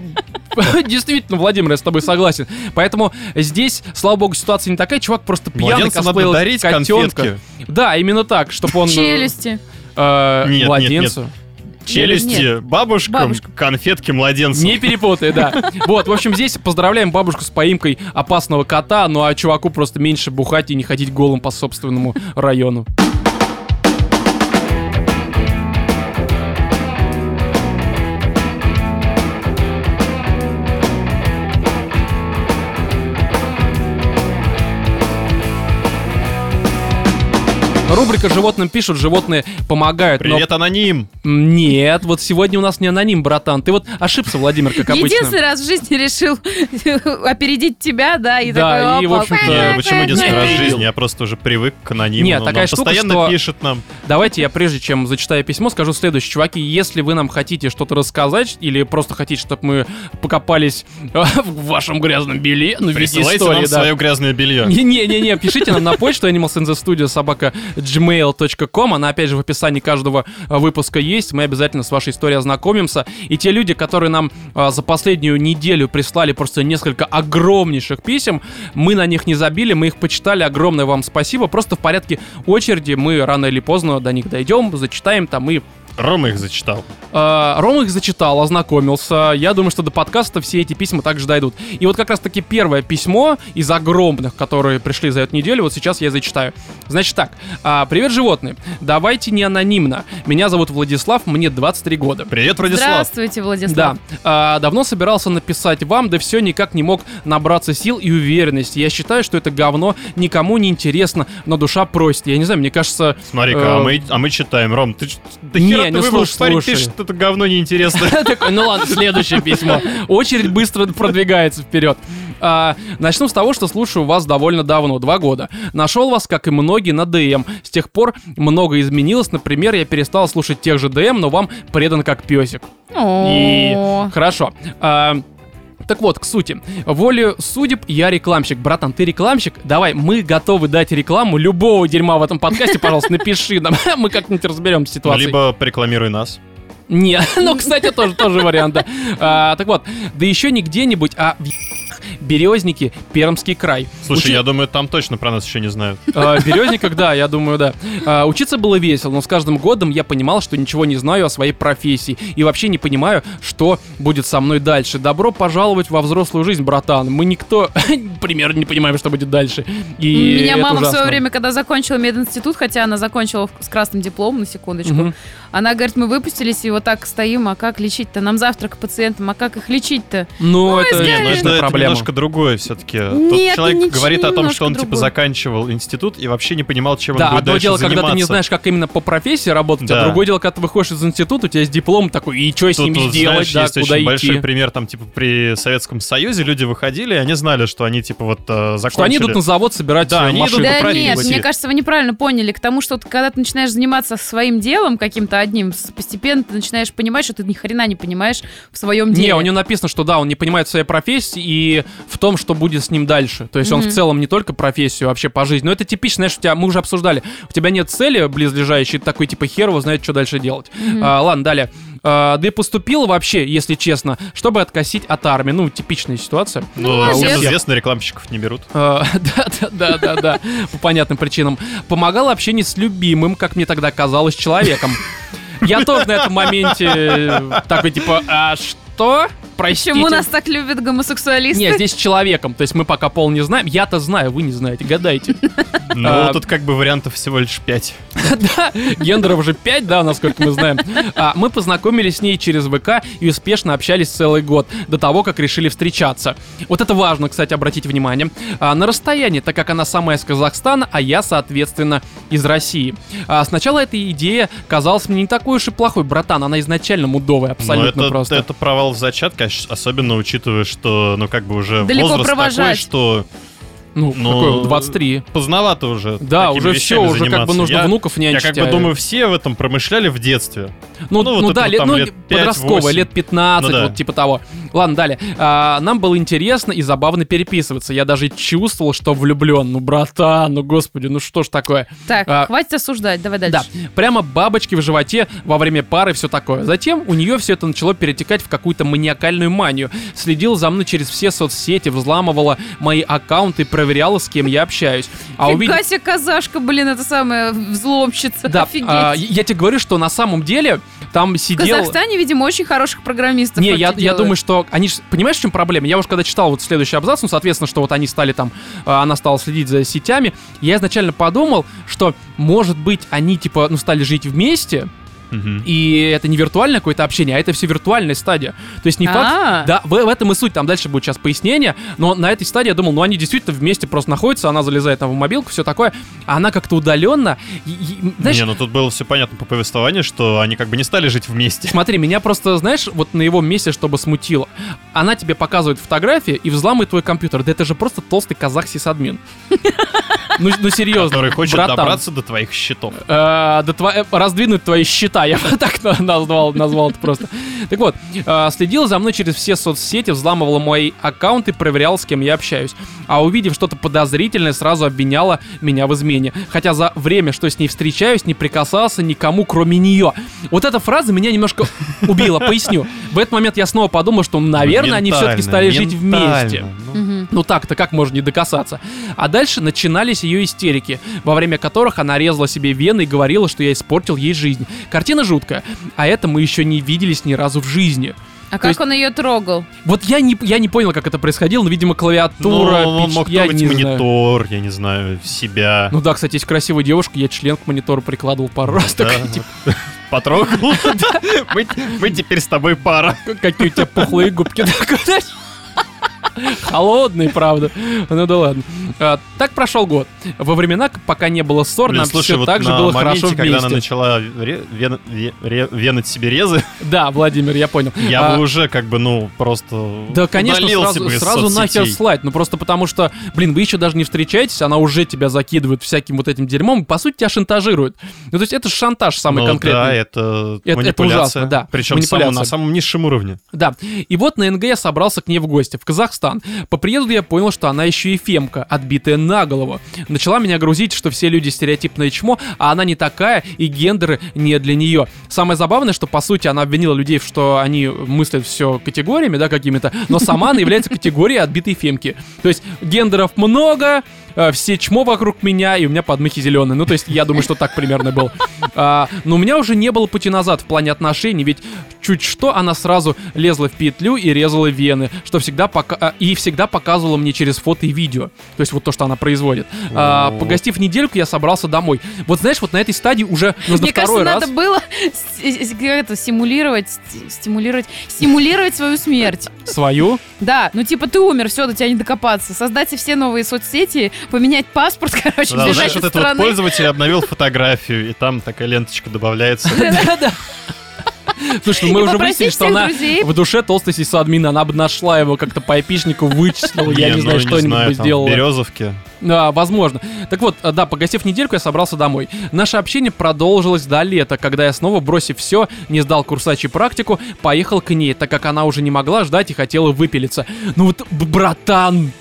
Действительно, Владимир, я с тобой согласен. Поэтому здесь, слава богу, ситуация не такая. Чувак просто пьяный косплеил котенка. конфетки. Да, именно так, чтобы он... э, Челюсти. э, Нет, нет, младенцу. Челюсти бабушкам, Бабушка. конфетки младенцам. Не перепутай, да. Вот, в общем, здесь поздравляем бабушку с поимкой опасного кота, ну а чуваку просто меньше бухать и не ходить голым по собственному району. Рубрика «Животным пишут», животные помогают. но- Привет, аноним! М, Нет, вот сегодня у нас не аноним, братан. Ты вот ошибся, Владимир, как обычно. Единственный раз в жизни решил опередить тебя, да, и Да, такой, и, в общем-то, почему единственный раз в жизни? Я просто уже привык к анониму. Нет, Он такая штука, постоянно что- пишет нам. Давайте я прежде чем зачитаю письмо, скажу следующее. Чуваки, если вы нам хотите что-то рассказать или просто хотите, чтобы мы покопались в вашем грязном белье, ну, Присылайте истории, нам да. свое грязное белье. Не-не-не, пишите нам на почту animalsinthestudio собака gmail.com. Она, опять же, в описании каждого э, выпуска есть. Мы обязательно с вашей историей ознакомимся. И те люди, которые нам э, за последнюю неделю прислали просто несколько огромнейших писем, мы на них не забили, мы их почитали. Огромное вам спасибо. Просто в порядке очереди мы рано или поздно до них дойдем, зачитаем там и Рома их зачитал. Э, Рома их зачитал, ознакомился. Я думаю, что до подкаста все эти письма также дойдут. И вот как раз-таки первое письмо из огромных, которые пришли за эту неделю, вот сейчас я и зачитаю. Значит так. а, Привет, животные. Давайте не анонимно. Меня зовут Владислав, мне 23 года. Привет, Владислав. Здравствуйте, Владислав. Да, а, давно собирался написать вам, да все никак не мог набраться сил и уверенности. Я считаю, что это говно никому не интересно, но душа просит. Я не знаю, мне кажется... Смотри-ка, э, а, мы, а мы читаем. Ром, ты, ч- да Не, ты ну выбрал, слушай, парень слушай. пишет, это говно неинтересно. Такой, ну ладно, следующее письмо. Очередь быстро продвигается вперед. А, начну с того, что слушаю вас довольно давно, два года. Нашел вас, как и многие, на ДМ. С тех пор много изменилось. Например, я перестал слушать тех же ДМ, но вам предан как песик. И О, хорошо. А, так вот, к сути. Волю судеб я рекламщик. Братан, ты рекламщик? Давай, мы готовы дать рекламу любого дерьма в этом подкасте. Пожалуйста, напиши нам. Мы как-нибудь разберемся с Ну, ситуацией. Либо порекламируй нас. Не, ну, кстати, тоже, тоже вариант, да. А, так вот, да еще не где-нибудь, а в Березники, Пермский край. Слушай, Учи- я думаю, там точно про нас еще не знают. А, В Березниках, да, я думаю, да. А, Учиться было весело, но с каждым годом я понимал, что ничего не знаю о своей профессии и вообще не понимаю, что будет со мной дальше. Добро пожаловать во взрослую жизнь, братан. Мы никто примерно не понимаем, что будет дальше. И Меня мама в ужасно. свое время, когда закончила мединститут, хотя она закончила с красным дипломом, на секундочку, Мгм. Она говорит, мы выпустились и вот так стоим, а как лечить-то? Нам завтра к пациентам, а как их лечить-то? Ну, Ой, это скажи. Не, ну это, это проблема. немножко другое все-таки. Нет, человек ничего, говорит о том, что он типа другое. заканчивал институт и вообще не понимал, чем Да, он будет одно дальше дело, когда заниматься. ты не знаешь, как именно по профессии работать, а Да. другое дело, когда ты выходишь из института, у тебя есть диплом такой, и что с вот, сделать, знаешь, да, есть куда очень идти. большой пример, там, типа, при Советском Союзе люди выходили, и они знали, что они, типа, вот э, закончили... Что они идут на завод собирать Да, э, они идут Да правильно нет, мне кажется, вы неправильно поняли. К тому, что когда ты начинаешь заниматься своим делом каким-то одним, постепенно ты начинаешь понимать, что ты ни хрена не понимаешь в своем деле. Не, у него написано, что да, он не понимает своей профессии и в том, что будет с ним дальше. То есть он в целом не только профессию, вообще по жизни. Но это типично, знаешь, у тебя, мы уже обсуждали, у тебя нет цели близлежащей, ты такой типа хер его знает, что дальше делать. Мгм. А, ладно, далее. А, да и поступил вообще, если честно, чтобы откосить от армии. Ну, типичная ситуация. Ну, молодец. всем известно, рекламщиков не берут. А, Да, да, да, да, да, по понятным причинам. Помогал общение с любимым, как мне тогда казалось, человеком. Я тоже на этом моменте э, такой типа, а что? Простите. Почему нас так любят гомосексуалисты? Не, здесь с человеком, то есть мы пока пол не знаем. Я-то знаю, вы не знаете, гадайте. Ну, А, тут как бы вариантов всего лишь пять. Да, гендеров уже 5, да, насколько мы знаем. А, мы познакомились с ней через ВК и успешно общались целый год, до того, как решили встречаться. Вот это важно, кстати, обратить внимание. А, на расстоянии, так как она сама из Казахстана, а я, соответственно, из России. Сначала эта идея казалась мне не такой уж и плохой, братан, она изначально мудовая, Но абсолютно это, просто. это провал в зачатке, особенно учитывая, что, ну, как бы уже Далеко возраст такой, провожать. что Ну, Ну, какой, 23. поздновато уже Да, уже все, уже как бы нужно Я- внуков Я нянчить. как бы думаю, все в этом промышляли в детстве. Ну, Ну, ну, вот это да, лет, там ну, лет пять, подростковая, восемь. лет 15, Ну да. вот типа того. Ладно, далее. А, нам было интересно и забавно переписываться. Я даже чувствовал, что влюблен. Ну, братан, ну, господи, ну что ж такое. Так, А, хватит осуждать, давай дальше. Да, прямо бабочки в животе во время пары, все такое. Затем у нее все это начало перетекать в какую-то маниакальную манию. Следила за мной через все соцсети, взламывала мои аккаунты, проверяла, с кем я общаюсь. А себе казашка, блин, это самая взломщица. Да, Офигеть. а, я тебе говорю, что на самом деле там в сидел... Казахстане, видимо, очень хороших программистов. Не, я, я думаю, что они понимаешь, в чем проблема? Я уже когда читал вот следующий абзац, ну, соответственно, что вот они стали там, э, она стала следить за сетями, я изначально подумал, что, может быть, они, типа, ну, стали жить вместе, И это не виртуальное какое-то общение, а это все виртуальная стадия. То есть не А. факт... Да, в, в этом и суть, там дальше будет сейчас пояснение, но на этой стадии я думал, ну, они действительно вместе просто находятся, она залезает там в мобилку, все такое, а она как-то удаленно, и- и, знаешь, Не, ну тут было все понятно по повествованию, что они как бы не стали жить вместе. Смотри, меня просто, знаешь, вот на его месте, чтобы смутило. Она тебе показывает фотографии и взламывает твой компьютер. Да это же просто толстый казах сисадмин. Ну, ну серьезно, Который хочет братан. добраться до твоих счетов. Э, до тво- э, раздвинуть твои счета, я бы так на- назвал, назвал это просто. Так вот, э, следила за мной через все соцсети, взламывала мои аккаунты, проверяла, с кем я общаюсь. А увидев что-то подозрительное, сразу обвиняла меня в измене. Хотя за время, что с ней встречаюсь, не прикасался никому, кроме нее. Вот эта фраза меня немножко убила, поясню. В этот момент я снова подумал, что, наверное, они все-таки стали жить вместе. ну. Ну так-то как можно не докасаться? А дальше начинались ее истерики, во время которых она резала себе вены и говорила, что я испортил ей жизнь. Картина жуткая, а это мы еще не виделись ни разу в жизни. А То как есть- он ее трогал? Вот я не, я не понял, как это происходило, но, видимо, клавиатура, Ну, он пич- мог я не знаю. монитор, я не знаю, себя. Ну да, кстати, есть красивая девушка, я член к монитору прикладывал пару раз. Да, такая, вот. типа, Потрогал. Мы мы теперь с тобой пара. Какие у тебя пухлые губки. Холодный, правда. Ну да ладно. А, так прошел год. Во времена, пока не было ссор, Блин, нам слушай, все вот так же было моменте, хорошо когда она вместе. начала ре- вен- ве- ре- венать себе резы, Да, Владимир, я понял. я А, бы уже как бы, ну, просто Да, конечно, сразу, бы из сразу нахер слать. Ну просто потому что, блин, вы еще даже не встречаетесь, она уже тебя закидывает всяким вот этим дерьмом, и, по сути тебя шантажирует. Ну то есть это шантаж самый Ну конкретный. Да, это, Это- это манипуляция. ужасно, да, Причем на самом низшем уровне. Да. И вот на НГ я собрался к ней в гости, в Казахстан. Братан. По приезду я понял, что она еще и фемка, отбитая на голову. Начала меня грузить, что все люди стереотипное чмо, а она не такая, и гендеры не для нее. Самое забавное, что по сути она обвинила людей, что они мыслят все категориями, да, какими-то, но сама она является категорией отбитой фемки. То есть гендеров много, все чмо вокруг меня, и у меня подмыхи зеленые. Ну, то есть, я думаю, что так примерно был. А, но у меня уже не было пути назад в плане отношений, ведь чуть что она сразу лезла в петлю и резала вены, что всегда пока... а, и всегда показывала мне через фото и видео. То есть, вот то, что она производит. А, погостив недельку, я собрался домой. Вот знаешь, вот на этой стадии уже нужно Мне второй кажется, раз... надо было как это, симулировать, ст- стимулировать, стимулировать свою смерть. Свою? Да, ну типа ты умер, все, до тебя не докопаться. Создать все новые соцсети, поменять паспорт, короче, Да, бежать знаешь, из вот это вот страны. пользователь обновил фотографию, и там такая ленточка добавляется. Да-да. Слушай, ну мы И уже выяснили, что она друзей. в душе толстой сисадмина, она бы нашла его как-то по эпишнику, вычислила, я не ну, знаю, что-нибудь бы сделала. Березовке. Да, возможно. Так вот, да, погасив недельку, я собрался домой. Наше общение продолжилось до лета, когда я снова, бросив все, не сдал курсачий практику, поехал к ней, так как она уже не могла ждать и хотела выпилиться. Ну вот, братан,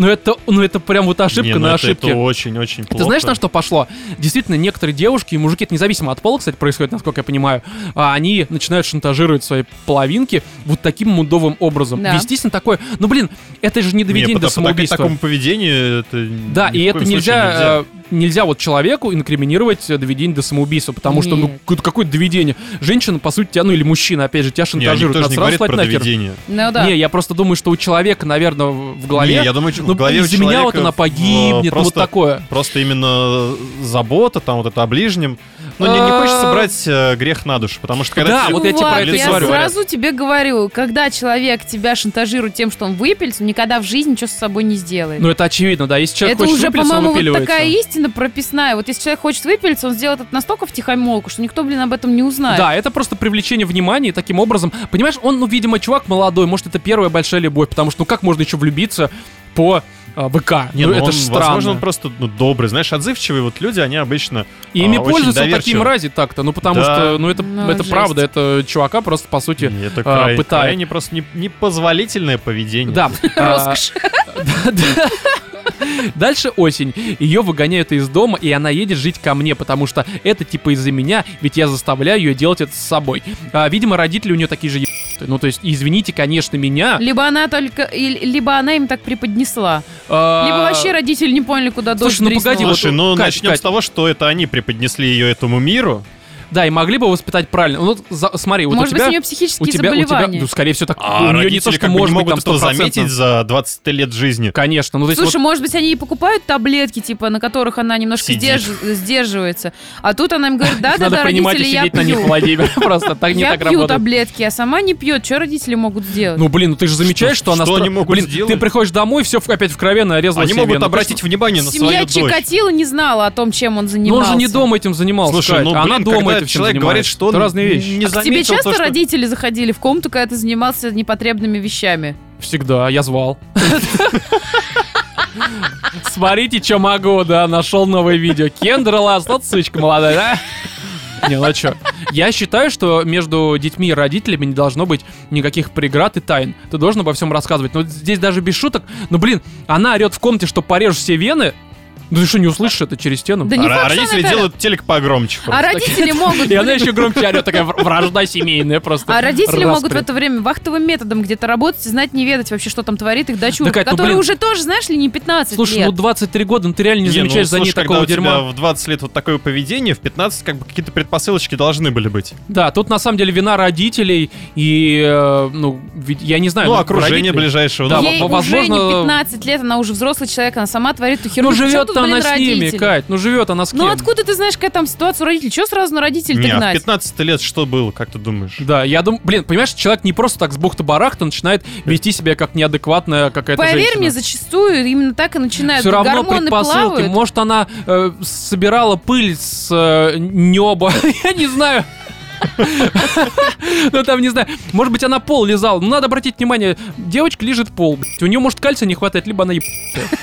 ну это, ну это прям вот ошибка Не, ну на это- ошибке. Это очень-очень плохо. Ты знаешь, на что пошло? Действительно, некоторые девушки и мужики, это независимо от пола, кстати, происходит, насколько я понимаю, а они начинают шантажировать свои половинки вот таким мудовым образом. Да. Вестись на такое. Ну, блин, это же не Не, доведение по, до по- так- самоубийства. такому поведению это Да, и это случае нельзя, э, нельзя вот человеку инкриминировать э, доведение до самоубийства, потому что, ну, Нет. какое- какое доведение? Женщина, по сути, тебя, ну, или мужчина, опять же, тебя Не, шантажирует. никто же не про нахер. доведение. Ну да. Не, я просто думаю, что у человека, наверное, в голове... Не, я думаю, ну, в голове у из-за меня вот она в- погибнет, ну, вот просто- такое. Просто именно забота, там вот это о ближнем. Но не, не А. хочется брать э, грех на душу, потому что когда Да, тебе- вот я тебе про это я говорю. сразу тебе говорю, когда человек тебя шантажирует тем, что он выпилится, он никогда в жизни ничего с собой не сделает. Ну, это очевидно, да. Если человек это хочет уже, выпилиться, он по-моему, вот выпиливается. такая истина прописная. Вот если человек хочет выпилиться, он сделает это настолько втихомолку, что никто, блин, об этом не узнает. Да, это просто привлечение внимания, и таким образом, понимаешь, он, ну, видимо, чувак молодой, может, это первая большая любовь, потому что, ну, как можно еще влюбиться по а, ВК? Не, ну, ну, это он, же странно. возможно, он просто ну, добрый. Знаешь, отзывчивые вот люди, они обычно И ими а, пользуются такие мрази так-то, ну, потому Да. что, ну, это, Ну, это жесть. правда, это чувака просто, по сути, Не, это а, край- пытает. крайне просто не- непозволительное поведение. да. а, Роскошь. Да, да. Дальше осень. Ее выгоняют из дома, и она едет жить ко мне, потому что это типа из-за меня, ведь я заставляю ее делать это с собой. А, видимо, родители у нее такие же. Ну, то есть, извините, конечно, меня. Либо она только, либо она им так преподнесла. а, Либо вообще родители не поняли, куда дочь Слушай, ну погоди, вот- Слушай, ну Кать, начнем Кать. с того, что это они преподнесли ее этому миру. Да, и могли бы воспитать правильно. Ну, за- смотри, вот Может у быть, тебя... у нее психические у тебя, у тебя, заболевания. ну, скорее всего, так, А у нее не то, что как может быть могут там этого 100%. заметить за 20 лет жизни. Конечно, ну, то есть Слушай, вот- может быть, они и покупают таблетки, типа, на которых она немножко сдерж- сдерживается. А тут она им говорит, да-да-да, родители, я сидеть на них, пью. Владимир. Просто так не Я так пью работает. таблетки, а сама не пьет. Что родители могут сделать? Ну, блин, ну ты же замечаешь, что, она... что они могут блин, сделать? ты приходишь домой, все опять в крови нарезала Они могут обратить внимание на Семья свою дочь. Чикатило не знала о том, чем он занимался. он же не дома этим занимался, Слушай, ну, она дома когда человек говорит, что он Это разные вещи. не А к тебе заметил часто то, что- родители заходили в комнату, когда ты занимался непотребными вещами? Всегда, я звал. Смотрите, что могу, да, нашел новое видео. Кендра Ласт, вот сучка молодая, да? Не, ну а чё? Я считаю, что между детьми и родителями не должно быть никаких преград и тайн. Ты должен обо всем рассказывать. Но здесь даже без шуток. Ну, блин, она орет в комнате, что порежешь все вены. Ну ты что, не услышишь это через стену? Да не А факт, что родители это- делают телек погромче. А просто. родители могут... И она еще громче орет, такая вр- вражда семейная просто. А родители могут в это время вахтовым методом где-то работать и знать, не ведать вообще, что там творит их дочурка, ну, которая блин. уже тоже, знаешь ли, не 15 Слушай, лет. ну 23 года, ну ты реально не, ну, замечаешь за ней слушай, такого дерьма. в 20 лет вот такое поведение, в 15 как бы какие-то предпосылочки должны были быть. Да, тут на самом деле вина родителей и, э, ну, я не знаю. Ну, ну, окружение ближайшего. Да, Ей во- уже не возможно- 15 лет, она уже взрослый человек, она сама творит эту херню. Ну живет тут, она с ними, родители? Кать, ну живет она с кем? Ну откуда ты знаешь, какая там ситуация у родителей? Чего сразу на родителей Не, а в гнать? 15 лет что было, как ты думаешь? Да, я думаю, блин, понимаешь, человек не просто так с бухты-барахта начинает вести себя как неадекватная какая-то Поверь женщина. мне, зачастую именно так и начинают. Все равно Гормоны предпосылки. плавают. Может, она э, собирала пыль с э, неба. Я не знаю. Ну там, не знаю, может быть, она пол лизала. Ну, надо обратить внимание, девочка лежит пол. блядь. У нее, может, кальция не хватает, либо она ебанутая.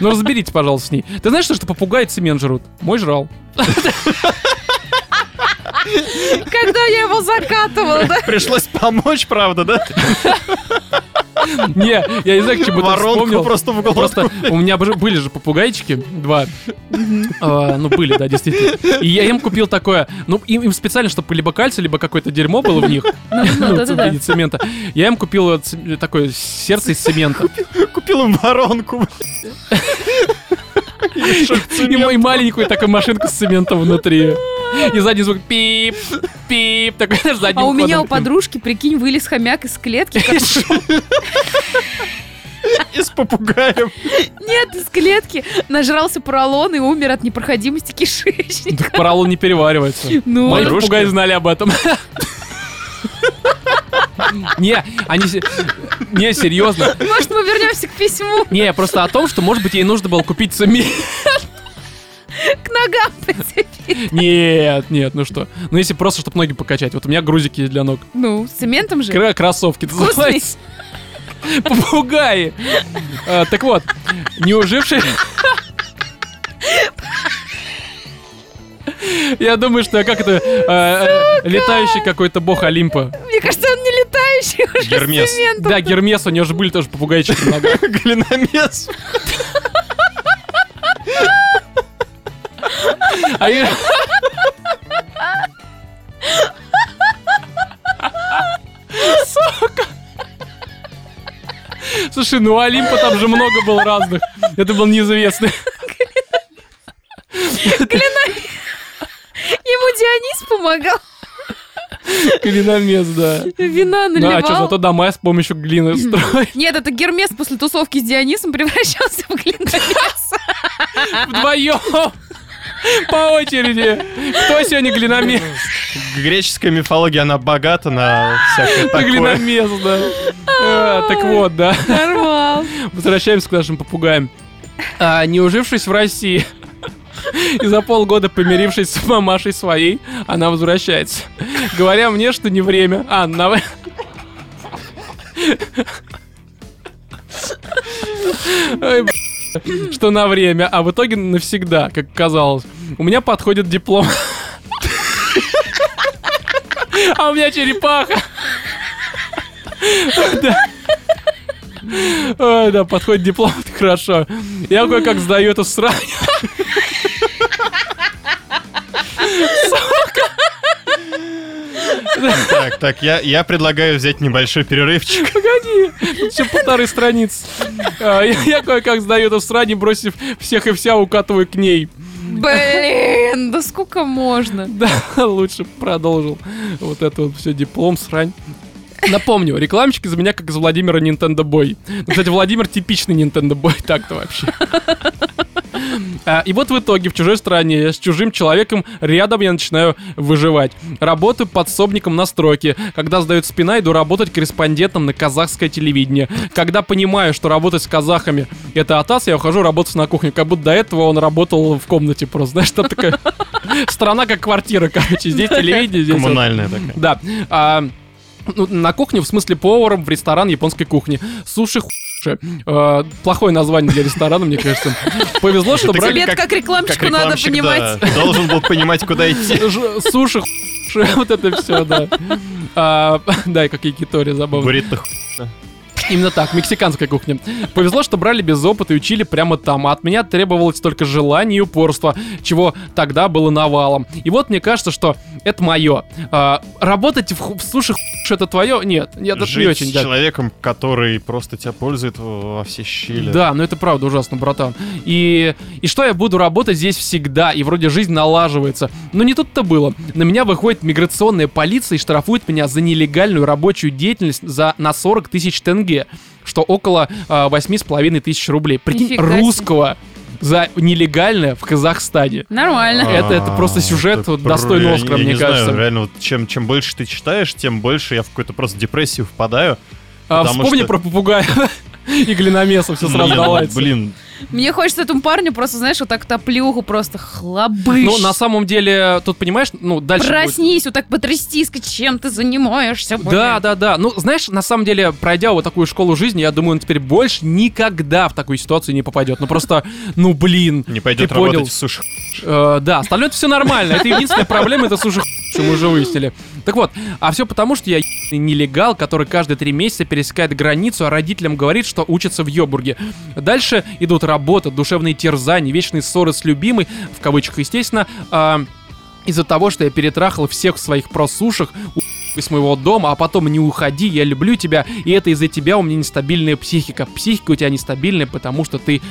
Ну, разберитесь, пожалуйста, с ней. Ты знаешь, что попугаи цемент жрут? Мой жрал. Когда я его закатывала, да? Пришлось помочь, правда, да? Не, я не знаю, к чему Воронку вспомнил. просто в. Просто у меня были же попугайчики, два. А, Ну, были, да, действительно. И я им купил такое, ну, им, им специально, чтобы либо кальций, либо какое-то дерьмо было в них. Ну, виде цемента. Я им купил э, такое сердце из цемента. Купил им воронку. И, м- и маленькую такую машинку с цементом внутри. И задний звук пип, пип, такой знаешь, задним А у меня у подружки, прикинь, вылез хомяк из клетки. И с попугаем. Нет, из клетки. Нажрался поролон и умер от непроходимости кишечника. Так поролон не переваривается. Ну, Мои попугаи знали об этом. Не, они... Не, серьезно. может, мы вернемся к письму, Не, просто о том, что, может быть, ей нужно было купить цемент. к ногам прицепить. Нет, нет, ну что. Ну, если просто, чтобы ноги покачать. Вот у меня грузики для ног. Ну, с цементом же. Кра- Кроссовки, Вкусный. Попугаи. А, Так вот, неуживший... Я думаю, что как это э, э, летающий какой-то бог Олимпа. Мне кажется, он не летающий уже Гермес. Да, Гермес, у него же были тоже попугайчики ногах. Глиномес. А я- Сука. Слушай, ну Олимпа там же много было разных. Это был неизвестный. Ему Дионис помогал. Клиномес, да. Вина Ну, а наливал. что, зато дома с помощью глины строить Нет, это Гермес после тусовки с Дионисом превращался в глиномес. вдвоем. По очереди. Кто сегодня глиномес? Греческая мифология, она богата на всякое такое. глиномес, да. А, Так вот, да. Нормал. Возвращаемся к нашим попугаям. А, не ужившись в России и за полгода помирившись с мамашей своей, она возвращается. Говоря мне, что не время. А, на... Ой. Что на время, а в итоге навсегда, как казалось. У меня подходит диплом. А у меня черепаха. Да. Ой, да, подходит диплом, хорошо. Я кое-как сдаю эту срань. Так, так, я, я предлагаю взять небольшой перерывчик. Погоди, тут еще полторы страницы. А, Я, я кое-как сдаю эту срань и бросив всех и вся укатываю к ней. Блин, да сколько можно? Да, лучше продолжил. Вот это вот все, диплом, срань. Напомню, рекламщик из меня как из Владимира Nintendo Boy. Ну, кстати, Владимир типичный Nintendo Boy, так-то вообще. А, И вот в итоге в чужой стране с чужим человеком рядом я начинаю выживать. Работаю подсобником на стройке. Когда сдает спина, иду работать корреспондентом на казахское телевидение. Когда понимаю, что работать с казахами это атас, я ухожу работать на кухню. Как будто до этого он работал в комнате просто. Знаешь, что такое? Страна как квартира, короче. Здесь телевидение, здесь... Коммунальная такая. Да. А, ну, на кухне, в смысле поваром в ресторан японской кухни. Суши хуйши. Э, плохое название для ресторана, мне кажется. Повезло, что брали Тебе как рекламщику надо понимать. должен был понимать, куда идти. суши. Вот это все, да. А, Да, и как якитори, забавно. Буррито Именно так, мексиканская кухня. Повезло, что брали без опыта и учили прямо там, а от меня требовалось только желание и упорство, чего тогда было навалом. И вот мне кажется, что это мое. работать в, в суши хуш это твое? Нет, нет, это Жить не очень, с да. человеком, который просто тебя пользует во все щели. Да, ну это правда ужасно, братан. И, и что я буду работать здесь всегда, и вроде жизнь налаживается. Но не тут-то было. На меня выходит миграционная полиция и штрафует меня за нелегальную рабочую деятельность за, на 40 тысяч тенге, что около а, восьми с половиной тысяч рублей. Прикинь, Нифига русского за нелегальное в Казахстане. Нормально. Это- это просто сюжет это вот достойный Оскара, мне не кажется. Знаю, реально, вот чем, чем больше ты читаешь, тем больше я в какую-то просто депрессию впадаю. А, вспомни что- про попугая и глиномеса, все сразу Блин, наладится. Блин, Мне хочется этому парню просто, знаешь, вот так топлюху просто хлобыш. Ну, на самом деле, тут, понимаешь, ну, дальше... будет- Проснись, вот так потрясти, сказать, чем ты занимаешься. блин. Да, да, да. Ну, знаешь, на самом деле, пройдя вот такую школу жизни, я думаю, он теперь больше никогда в такую ситуацию не попадет. Ну просто, ну блин. не пойдет Ты понял. работать в суши. Э, да, остальное все нормально. Это единственная проблема, это суши. что мы уже выяснили. Так вот, а все потому, что я нелегал, который каждые три месяца пересекает границу, а родителям говорит, что учится в Йобурге. Дальше идут работа, душевные терзания, вечные ссоры с любимой, в кавычках, естественно, а, из-за того, что я перетрахал всех в своих просушах, из моего дома, а потом не уходи, я люблю тебя, и это из-за тебя у меня нестабильная психика. Психика у тебя нестабильная, потому что ты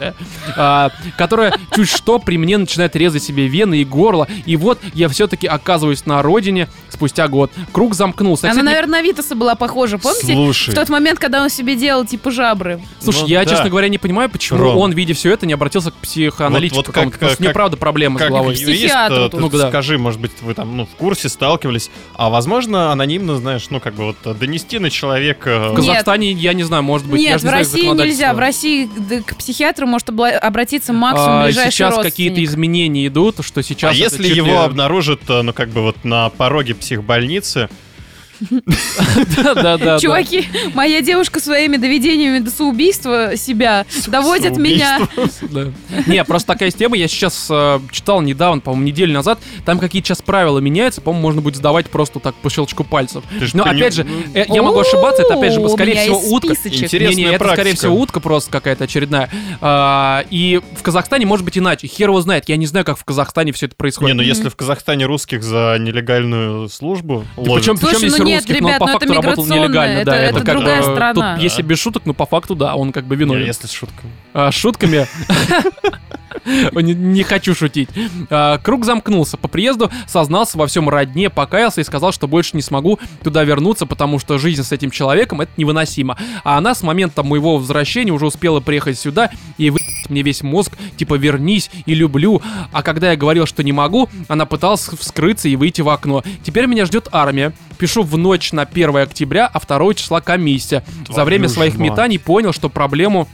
е- а, которая чуть что при мне начинает резать себе вены и горло. И вот я все-таки оказываюсь на родине спустя год. Круг замкнулся. Она, Кстати, наверное, на Витаса была похожа, помните? Слушай. В тот момент, когда он себе делал типа жабры. Слушай, Ну я, да. честно говоря, не понимаю, почему Ром. он, видя все это, не обратился к психоаналитику. Вот- вот какому-то, как- потому что мне как- правда проблемы с Как головой. юрист, э, тут. ты Ну да. скажи, может быть, вы там ну, в курсе сталкивались, а возможно, анонимно, знаешь, ну как бы вот э, донести на человека... В э, Нет. Казахстане, я не знаю, может быть, я Нет, же не в знаю России законодательства. нельзя. В России да, к психиатру может обратиться максимум А, ближайший сейчас какие-то изменения идут, что сейчас... а если его ли- обнаружат, э, ну как бы вот на пороге психбольницы. Чуваки, моя девушка своими доведениями до соубийства себя доводит меня. Не, просто такая тема, я сейчас э, читал недавно, по-моему, неделю назад, там какие-то сейчас правила меняются, по-моему, можно будет сдавать просто так по щелчку пальцев. Но опять же, э, я могу ошибаться, это опять же, скорее всего, утка. Интересная это, скорее всего, утка просто какая-то очередная. А, и в Казахстане может быть иначе. Хер его знает. Я не знаю, как в Казахстане все это Не, происходит. ну если в Казахстане русских за нелегальную службу ловят, причем, ну здесь нет, русских, но он ребят, по ну это факту работал нелегально, это- да. это как, другая э, страна. Тут, если без шуток, ну по факту, да, он как бы виновен. если с шутками. А, шутками. Не, не хочу шутить. А, Круг замкнулся. По приезду сознался во всем родне, покаялся и сказал, что больше не смогу туда вернуться, потому что жизнь с этим человеком это невыносимо. А она с момента моего возвращения уже успела приехать сюда и вы мне весь мозг, типа вернись и люблю. А когда я говорил, что не могу, она пыталась вскрыться и выйти в окно. Теперь меня ждет армия. Пишу в ночь на 1 октября, а 2 числа комиссия. За Твою время ж своих метаний понял, что проблему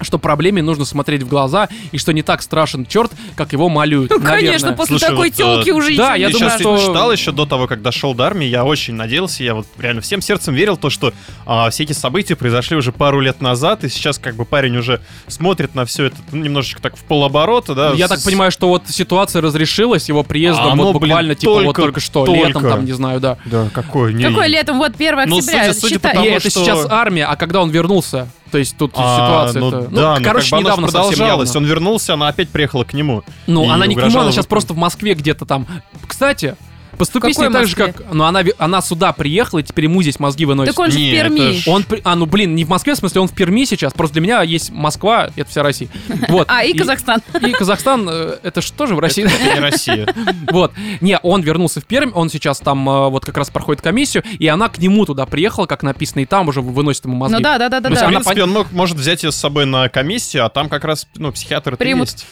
что проблеме нужно смотреть в глаза и что не так страшен черт, как его малюют. Ну, наверное. конечно, после Слушай, такой вот, телки э, уже да, я думаю, что- читал еще до того, как дошел до армии, я очень надеялся, я вот реально всем сердцем верил, то, что а, все эти события произошли уже пару лет назад, и сейчас как бы парень уже смотрит на все это ну, немножечко так в полоборота, да. Я с- так понимаю, что вот ситуация разрешилась его приездом А оно, вот блин, буквально типа вот только- только что, только. летом там, не знаю, да. Да, какой? Не, Какое летом? Вот 1 Ну, октября. судя- судя по считай. тому, И это что- сейчас армия, а когда он вернулся? То есть тут А, ситуация ну, это... да, ну, короче, как бы недавно явно. Он вернулся, она опять приехала к нему. Ну, она не к нему, она сейчас просто в Москве где-то там. Кстати, поступи с какой ней так же, Москве? как... Ну, она, она сюда приехала, и теперь ему здесь мозги выносит. Так он же в Перми. это ж- Он, при- а, ну блин, не в Москве, в смысле, он в Перми сейчас. Просто для меня есть Москва, это вся Россия. Вот. А, и Казахстан. И Казахстан, э, это же тоже в России. Это не Россия. Вот. Не, он вернулся в Пермь, он сейчас там э, вот как раз проходит комиссию, и она к нему туда приехала, как написано, и там уже выносит ему мозги. Ну да, да, да, да, То есть В да. она принципе, он мог, может взять ее с собой на комиссию, а там как раз, ну, психиатр Примут. есть.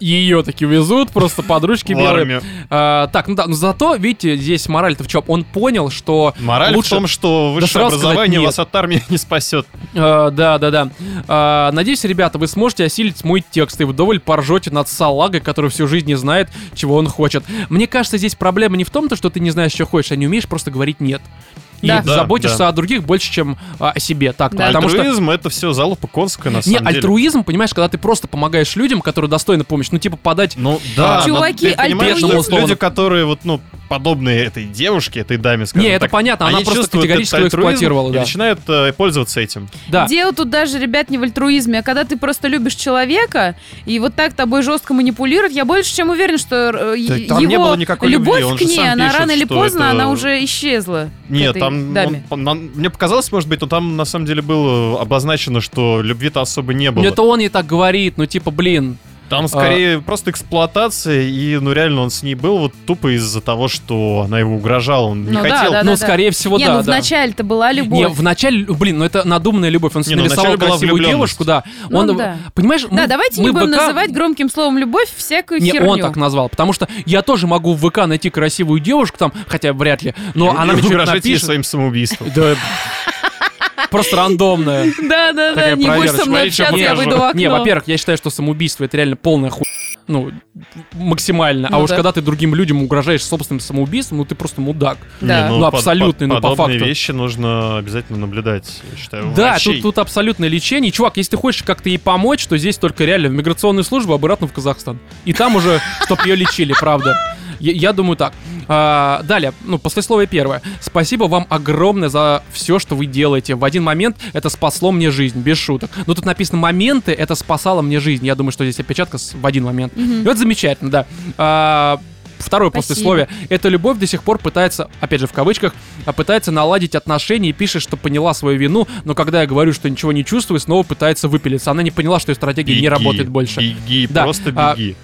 Ее таки везут, просто подружки В белые. А, так, ну да, но зато, видите, здесь мораль-то в чем? Он понял, что Мораль лучше... в том, что высшее образование вас от армии не спасет. Э, да, да, да. Э, надеюсь, ребята, вы сможете осилить мой текст и вдоволь поржете над салагой, который всю жизнь не знает, чего он хочет. Мне кажется, здесь проблема не в том, то, что ты не знаешь, что хочешь, а не умеешь просто говорить нет. И Да. Заботишься да. о других больше, чем а, о себе. Так, Да. потому что Альтруизм это все залупа конская, на не самом деле. альтруизм, понимаешь, когда ты просто помогаешь людям, которые достойны помощи, ну типа подать. Ну да, Чуваки, но ты понимаешь, альтруизм- что люди, которые вот, ну, подобные этой девушке, этой даме, скажем Не, это так, понятно, она просто категорически его эксплуатировала, и да. начинают э, пользоваться этим. Да. Дело тут даже, ребят, не в альтруизме, а когда ты просто любишь человека, и вот так тобой жестко манипулируют, я больше чем уверен, что э, Да е- там не его было никакой любовь любви, он к ней, она пишет, рано или что поздно, это- она уже исчезла. Нет, этой там, даме. он- нам- мне показалось, может быть, но там на самом деле было обозначено, что любви-то особо не было. Ну, Это он ей так говорит, ну типа, блин. Там скорее просто эксплуатация, и ну реально он с ней был вот тупо из-за того, что она его угрожала, он не Ну да, хотел. да, ну, скорее всего, не, да, ну да. вначале-то была любовь. Не, в начале, блин, ну это надуманная любовь. Он Не, ну, нарисовал вначале красивую девушку, да. Ну Он, да. понимаешь, Да, мы- давайте мы не будем ВК называть громким словом любовь всякую Не, херню. он так назвал, потому что я тоже могу в ВК найти красивую девушку там, хотя вряд ли, но И- она и мне что-то угрожать ей напишет. своим самоубийством. Да, просто рандомная. Да, да, да, Такая не будешь со мной общаться, я выйду в окно. Не, во-первых, я считаю, что самоубийство это реально полная хуйня. Ну, максимально. а Ну уж да. когда ты другим людям угрожаешь собственным самоубийством, ну ты просто мудак. Да. Ну, под- абсолютный, под- ну, по факту. вещи нужно обязательно наблюдать, я считаю, Да, врачей. тут, тут абсолютное лечение. Чувак, если ты хочешь как-то ей помочь, то здесь только реально в миграционную службу обратно в Казахстан. И там уже, чтоб ее лечили, правда. Я, я думаю так. А, далее, ну, послесловие первое. Спасибо вам огромное за все, что вы делаете. В один момент это спасло мне жизнь, без шуток. Но тут написано моменты, это спасало мне жизнь. Я думаю, что здесь опечатка с- в один момент. Мгм. И это замечательно, да. А, Второе Спасибо. послесловие. Эта любовь до сих пор пытается, опять же в кавычках, а, пытается наладить отношения и пишет, что поняла свою вину, но когда я говорю, что ничего не чувствую, снова пытается выпилиться. Она не поняла, что ее стратегия не Беги, работает больше. Беги, Да, просто а, беги.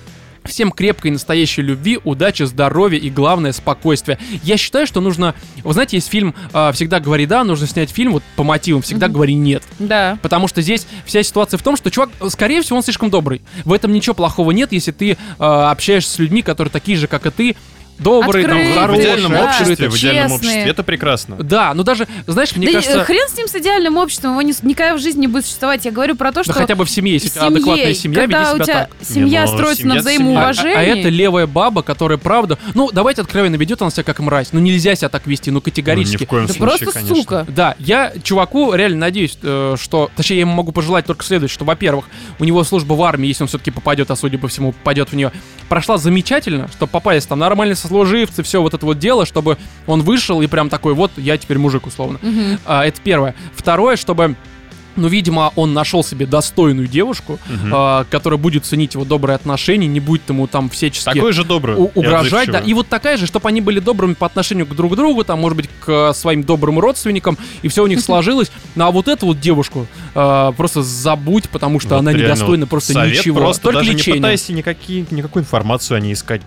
Всем крепкой настоящей любви, удачи, здоровья и, главное, спокойствия. Я считаю, что нужно... Вы знаете, есть фильм а, «Всегда говори да», нужно снять фильм вот по мотивам «Всегда говори нет». Да. Потому что здесь вся ситуация в том, что чувак, скорее всего, он слишком добрый. В этом ничего плохого нет, если ты а, общаешься с людьми, которые такие же, как и ты, добрые, там, Открытые, В хорошие, идеальном да, обществе, в идеальном честные. обществе это прекрасно. Да, ну даже, знаешь, мне да и, кажется... э, хрен с ним с идеальным обществом, его ни- никогда в жизни не будет существовать. Я говорю про то, что Да хотя бы в семье, если у в тебя адекватная семья, веди когда у себя тебя так. семья Не, ну, строится на семья это семья. А, а- взаимоуважении. а это левая баба, которая правда... Ну, давайте откровенно ведет она себя как мразь. Ну, нельзя себя так вести, ну, Ну, ни категорически. в коем Да случае, просто конечно. сука. Да, я чуваку реально надеюсь, э, что... Точнее, я ему могу пожелать только следующее, что, во-первых, у него служба в армии, если он все-таки попадет, а судя по всему, попадет в нее, прошла замечательно, чтобы попасть там нормальные сослуживцы, все вот это вот дело, чтобы он вышел и прям такой, вот, я теперь мужик, условно. Мгм. А, это первое. Второе, чтобы... Ну, видимо, он нашел себе достойную девушку, Мгм. а, которая будет ценить его добрые отношения, не будет ему там всячески Такой же добрый. у- и угрожать, да, и вот такая же, чтобы они были добрыми по отношению к друг другу, там, может быть, к э, своим добрым родственникам, и все у них сложилось. Ну а вот эту вот девушку э, просто забудь, потому что Вот она недостойна вот просто совет ничего. Просто Только даже лечение. не пытайся никакие, никакую информацию о ней искать.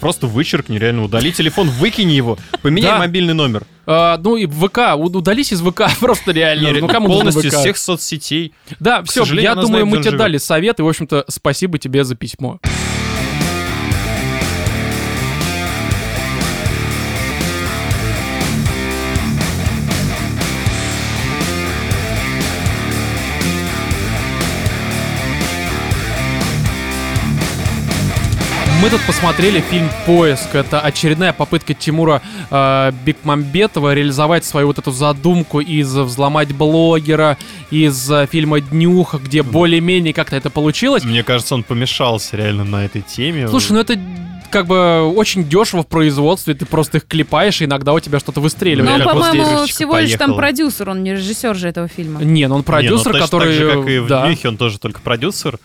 Просто вычеркни, реально удали телефон, выкини его, поменяй Да. мобильный номер. Э, ну и ВК, удались из ВК просто реально. Не, ну кому полностью из всех соцсетей. Да, К все, я думаю, мы тебе дали совет, и, в общем-то, спасибо тебе за письмо. Мы тут посмотрели фильм «Поиск». Это очередная попытка Тимура э, Бекмамбетова реализовать свою вот эту задумку из «Взломать блогера», из э, фильма «Днюха», где более-менее как-то это получилось. Мне кажется, он помешался реально на этой теме. Слушай, ну это как бы очень дешево в производстве, ты просто их клепаешь, и иногда у тебя что-то выстреливает. Ну, вот по-моему, крышечка всего лишь там продюсер, он не режиссер же этого фильма. Не, ну он Не, ну, продюсер, точно который... Так же, как и в да. Днюхе, он тоже только продюсер.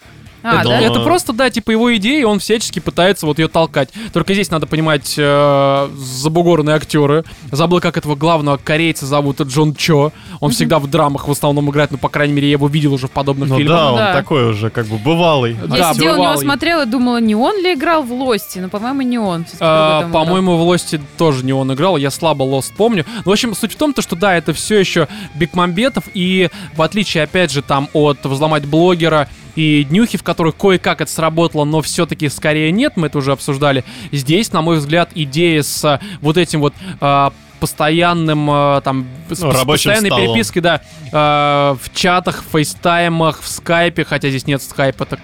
А, это, да? это просто, да, типа его идея, и он всячески пытается вот ее толкать. Только здесь надо понимать э, забугорные актеры. Забыл, как этого главного корейца зовут Джон Чо. Он всегда в драмах в основном играет, ну, по крайней мере, я его видел уже в подобных Ну фильмах. да, он Да. такой уже как бы бывалый. Да, Я сидела на него бывалый. смотрела и думала, не он ли играл в Лости? Но, по-моему, не он. А. По-моему, в Лости тоже не он играл, я слабо Лост помню. Ну, в общем, суть в том, то, что да, это все еще Бекмамбетов, и в отличие, опять же, там от «Взломать блогера» и «Днюхи», в которых кое-как это сработало, но все-таки скорее нет, мы это уже обсуждали. Здесь, на мой взгляд, идея с а, вот этим вот а, постоянным а, там Ну, с постоянной столом. перепиской, да, в чатах, в фейстаймах, в скайпе, хотя здесь нет скайпа так,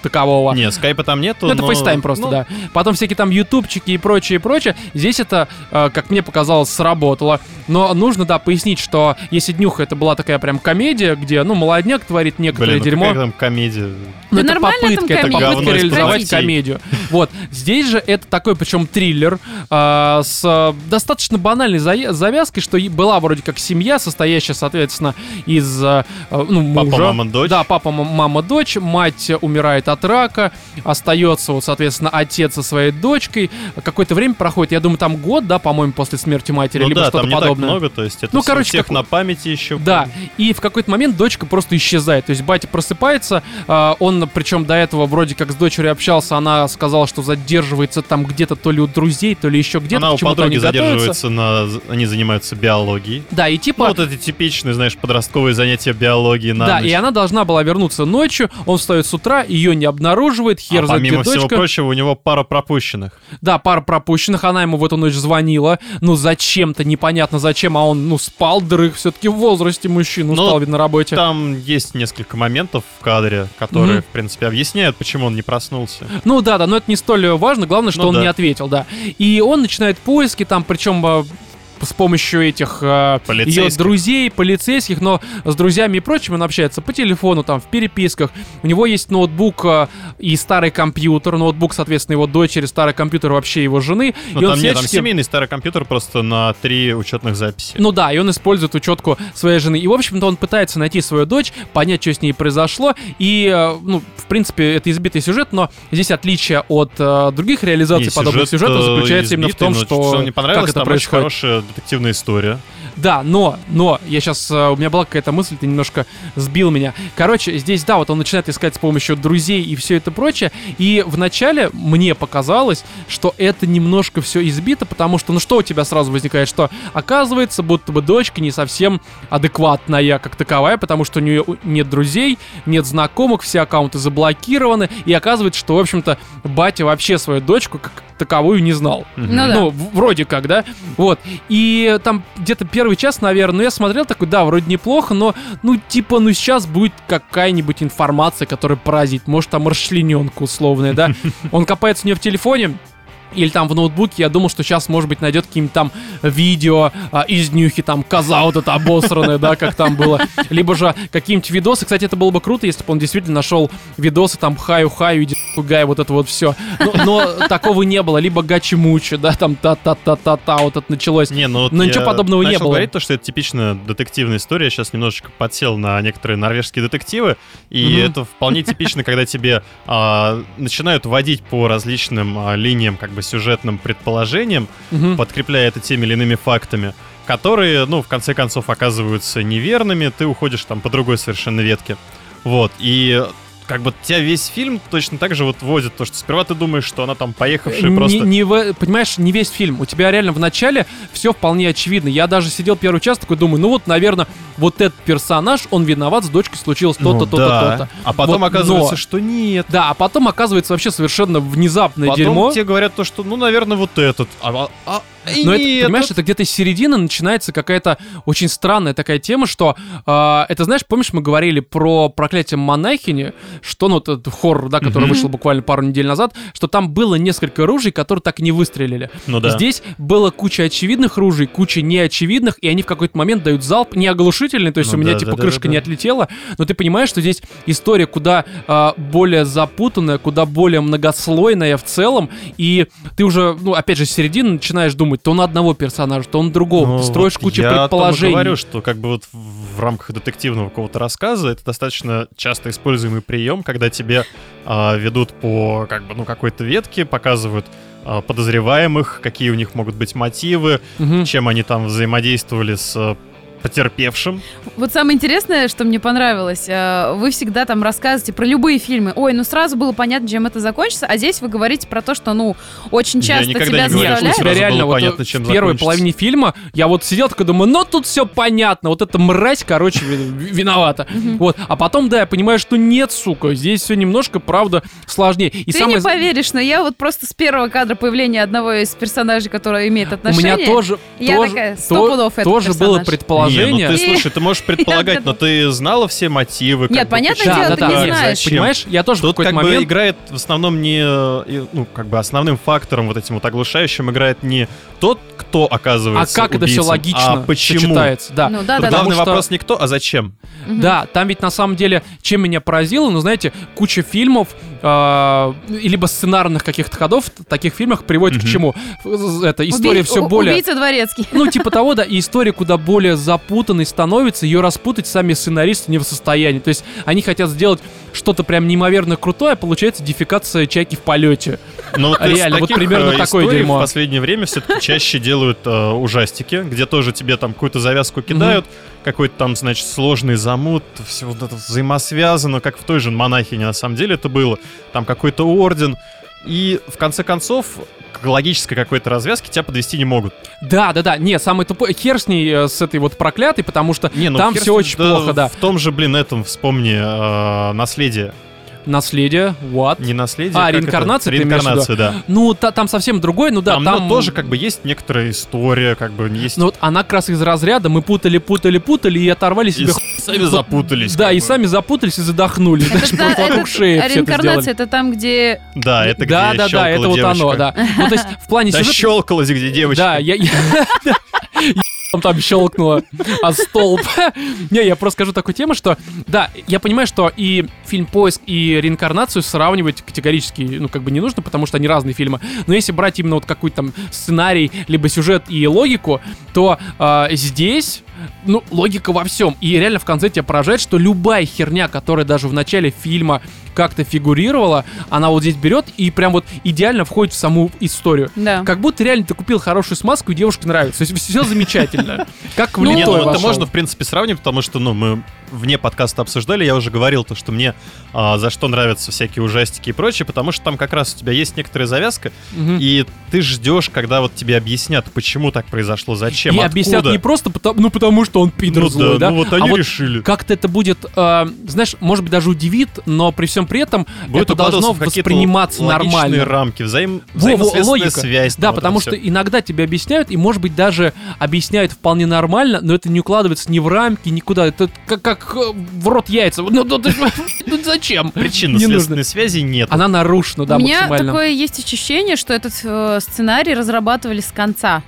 такового. Нет, скайпа там нету. Ну, это но- просто, ну, да. Потом всякие там ютубчики и прочее, и прочее. Здесь это, э, как мне показалось, сработало. Но нужно, да, пояснить, что если Днюха это была такая прям комедия, где, ну, молодняк творит некоторое Блин, ну дерьмо. какая там комедия? Ну, Да это нормально там попытка, это комедия. попытка реализовать комедию. Вот. Здесь же это такой, причем триллер э, с э, достаточно банальной завязкой, что была вроде как семья, состоящая, соответственно, из э, э, ну, Папа, мужа. мама, дочь. Да, папа, мама, дочь. Мать умирает от рака. Остается, вот, соответственно, отец со своей дочкой. Какое-то время проходит, я думаю, там год, да, по-моему, после смерти матери, Ну либо да, что-то там не подобное. так много, то есть это Ну, короче, всех как- на памяти еще. Да, и в какой-то момент дочка просто исчезает. То есть батя просыпается, а, он, причем до этого вроде как с дочерью общался, она сказала, что задерживается там где-то то ли у друзей, то ли еще где-то. Она у подруги задерживается на... Они занимаются биологией. Да, и типа... Ну, вот эти типичные, знаешь, подростковые занятия биологии на да, ночь. и она должна была вернуться ночью, он встает с утра, ее не обнаруживает, хер а знает, помимо всего дочка. прочего, у него пара пропущенных. Да, пара пропущенных, она ему в эту ночь звонила, ну зачем-то, непонятно зачем, а он, ну, спал, дрых, все-таки в возрасте мужчина, Ну, устал, видно, на работе. Там есть несколько моментов в кадре, которые, Мгм. в принципе, объясняют, почему он не проснулся. Ну да, да, но это не столь важно, главное, что Ну он да. не ответил, да. И он начинает поиски, там, причем с помощью этих э, ее друзей, полицейских, но с друзьями и прочим он общается по телефону, там, в переписках. У него есть ноутбук э, и старый компьютер, ноутбук, соответственно, его дочери, старый компьютер вообще его жены. Ну и он там нет, там всячески- семейный старый компьютер просто на три учетных записи. ну да, и он использует учетку своей жены. И, в общем-то, он пытается найти свою дочь, понять, что с ней произошло. И, э, ну, в принципе, это избитый сюжет, но здесь отличие от э, других реализаций подобных сюжет, сюжетов э, заключается именно в том, но что, мне понравилось, как это там очень происходит. хорошая детективная история. Да, но, но, я сейчас, у меня была какая-то мысль, ты немножко сбил меня. Короче, здесь, да, вот он начинает искать с помощью друзей и все это прочее, и вначале мне показалось, что это немножко все избито, потому что, ну что у тебя сразу возникает, что оказывается, будто бы дочка не совсем адекватная как таковая, потому что у нее нет друзей, нет знакомых, все аккаунты заблокированы, и оказывается, что, в общем-то, батя вообще свою дочку как таковую не знал. Ну да. Ну, вроде как, да? Вот. И там где-то первый час, наверное, ну, я смотрел такой, да, вроде неплохо, но, ну, типа, ну, сейчас будет какая-нибудь информация, которая поразит. Может, там расчлененка условная, да? Он копается у нее в телефоне, или там в ноутбуке, я думал, что сейчас, может быть, найдет какие-нибудь там видео а, из нюхи, там, коза вот эта обосранная, да, как там было. Либо же какие-нибудь видосы. Кстати, это было бы круто, если бы он действительно нашел видосы, там, хаю-хаю, иди гай, вот это вот все. Но, но такого не было. Либо гачи-мучи, да, там, та-та-та-та-та, вот это началось. Не, ну вот Но ничего подобного не было. говорить то, что это типичная детективная история. Я сейчас немножечко подсел на некоторые норвежские детективы, и Мгм. это вполне типично, когда тебе а, начинают водить по различным а, линиям, как бы сюжетным предположениям, Мгм. подкрепляя это теми или иными фактами, которые, ну, в конце концов, оказываются неверными, ты уходишь там по другой совершенно ветке. Вот, и как бы тебя весь фильм точно так же вот водит, то, что сперва ты думаешь, что она там поехавшая просто... не понимаешь, не весь фильм. У тебя реально в начале все вполне очевидно. Я даже сидел первый час такой, думаю, ну вот, наверное, вот этот персонаж, он виноват, с дочкой случилось то-то, Ну то-то, да. то-то. А потом Вот, оказывается, но- что нет. Да, а потом оказывается вообще совершенно внезапное Потом дерьмо. тебе говорят то, что, ну, наверное, вот этот. А, а- и Но это, понимаешь, вот- это где-то из середины начинается какая-то очень странная такая тема, что э, это, знаешь, помнишь, мы говорили про проклятие монахини, что, ну, этот хоррор, да, который вышел буквально пару недель назад, что там было несколько ружей, которые так и не выстрелили. Ну да. Здесь было куча очевидных ружей, куча неочевидных, и они в какой-то момент дают залп, не оглушительный, то есть Ну у меня да, типа да, крышка да, не да. отлетела, но ты понимаешь, что здесь история куда а, более запутанная, куда более многослойная в целом, и ты уже, ну, опять же, с середины начинаешь думать, то на одного персонажа, то на другого, Ну, ты строишь вот кучу я предположений. говорю, что как бы вот в, рамках детективного какого-то рассказа это достаточно часто используемый прием, когда тебе а, ведут по как бы ну какой-то ветке, показывают а, подозреваемых, какие у них могут быть мотивы, Мгм. чем они там взаимодействовали с потерпевшим. Вот самое интересное, что мне понравилось, э, вы всегда там рассказываете про любые фильмы. Ой, ну сразу было понятно, чем это закончится, а здесь вы говорите про то, что, ну, очень Я часто никогда тебя не говорю, что у заставляют. тебя сразу реально было вот понятно, в чем первой закончится. половине фильма я вот сидел такой думаю, ну тут все понятно, вот эта мразь, короче, ви- виновата. Вот, а потом, да, я понимаю, что нет, сука, здесь все немножко, правда, сложнее. И Ты самое... не поверишь, но я вот просто с первого кадра появления одного из персонажей, который имеет У отношение... меня тоже, я тоже, такая, то- сто пудов тоже было персонаж. Предположение. Не, ну ты слушай, ты можешь предполагать, но ты знала все мотивы. Нет, понятное дело, ты не как, знаешь. зачем. Понимаешь, я тоже в Тут какой-то как бы играет в основном не, ну, как бы основным фактором вот этим вот оглушающим играет не тот, кто А оказывается как это все убийцей, логично а почему. сочетается? Да. Ну да, да, да. главный что- вопрос не кто, а зачем. Да, там ведь на самом деле, чем меня поразило, ну, знаете, куча фильмов, э, либо сценарных каких-то ходов в таких фильмах приводит к чему? Это история все более... Убийца дворецкий. Ну, типа того, да, и история куда более запутанной становится, ее распутать сами сценаристы не в состоянии. То есть они хотят сделать что-то прям неимоверно крутое, а получается дефикация чайки в полете. Но вот Реально, вот примерно э, такое дерьмо. в последнее время все-таки чаще делают э, ужастики, где тоже тебе там какую-то завязку кидают, какой-то там, значит, сложный замут, все вот это взаимосвязано, как в той же монахине на самом деле это было. Там какой-то орден. И в конце концов, к логической какой-то развязке тебя подвести не могут. Да, да, да, не, самый тупой, хер с ней, э, с этой вот проклятой, потому что Не, ну там все очень плохо, да. В том же, блин, этом вспомни э, наследие. Наследие, what? Не наследие. А, как это? реинкарнация? Реинкарнация, да. Ну, та- там совсем другой, ну да, там, там... ну, тоже как бы есть некоторая история, как бы есть. Ну вот она как раз из разряда, мы путали, путали, путали и оторвали и себе... с- сами запутались. Да, и бы. сами запутались и задохнулись. Это вокруг это- шеи а это реинкарнация это там, где Да, это Да, где да, да, это щелкала вот оно, девочка. да. Ну, то есть в плане Да сюжета... щелкалась где девочка. Да, я... там, там щелкнуло а столб. Не, я просто скажу такую тему, что, да, я понимаю, что и фильм «Поиск», и «Реинкарнацию» сравнивать категорически, ну, как бы не нужно, потому что они разные фильмы. Но если брать именно вот какой-то там сценарий, либо сюжет и логику, то э, здесь ну, логика во всем. И реально в конце тебя поражает, что любая херня, которая даже в начале фильма как-то фигурировала, она вот здесь берет и прям вот идеально входит в саму историю. Да. Как будто реально ты купил хорошую смазку, и девушке нравится. То есть все замечательно. Как в Не, литое ну это можно, в принципе, сравнить, потому что, ну, мы вне подкаста обсуждали, я уже говорил то, что мне а, за что нравятся всякие ужастики и прочее, потому что там как раз у тебя есть некоторая завязка, Мгм. и ты ждешь, когда вот тебе объяснят, почему так произошло, зачем, И откуда. объяснят не просто потому, ну потому что он пидор ну, злой, да, ну вот а они вот решили. как-то это будет, э, знаешь, может быть даже удивит, но при всем при этом Будет это должно восприниматься логичные нормально. рамки, взаим... Во, во, логика. связь. Да, вот потому что всё. иногда тебе объясняют, и, может быть, даже объясняют вполне нормально, но это не укладывается ни в рамки, никуда. Это как, как э, в рот яйца. Ну, ну, ну, зачем? Причинно-следственной связи нет. Она нарушена, да, У меня максимально. такое есть ощущение, что этот э, сценарий разрабатывали с конца.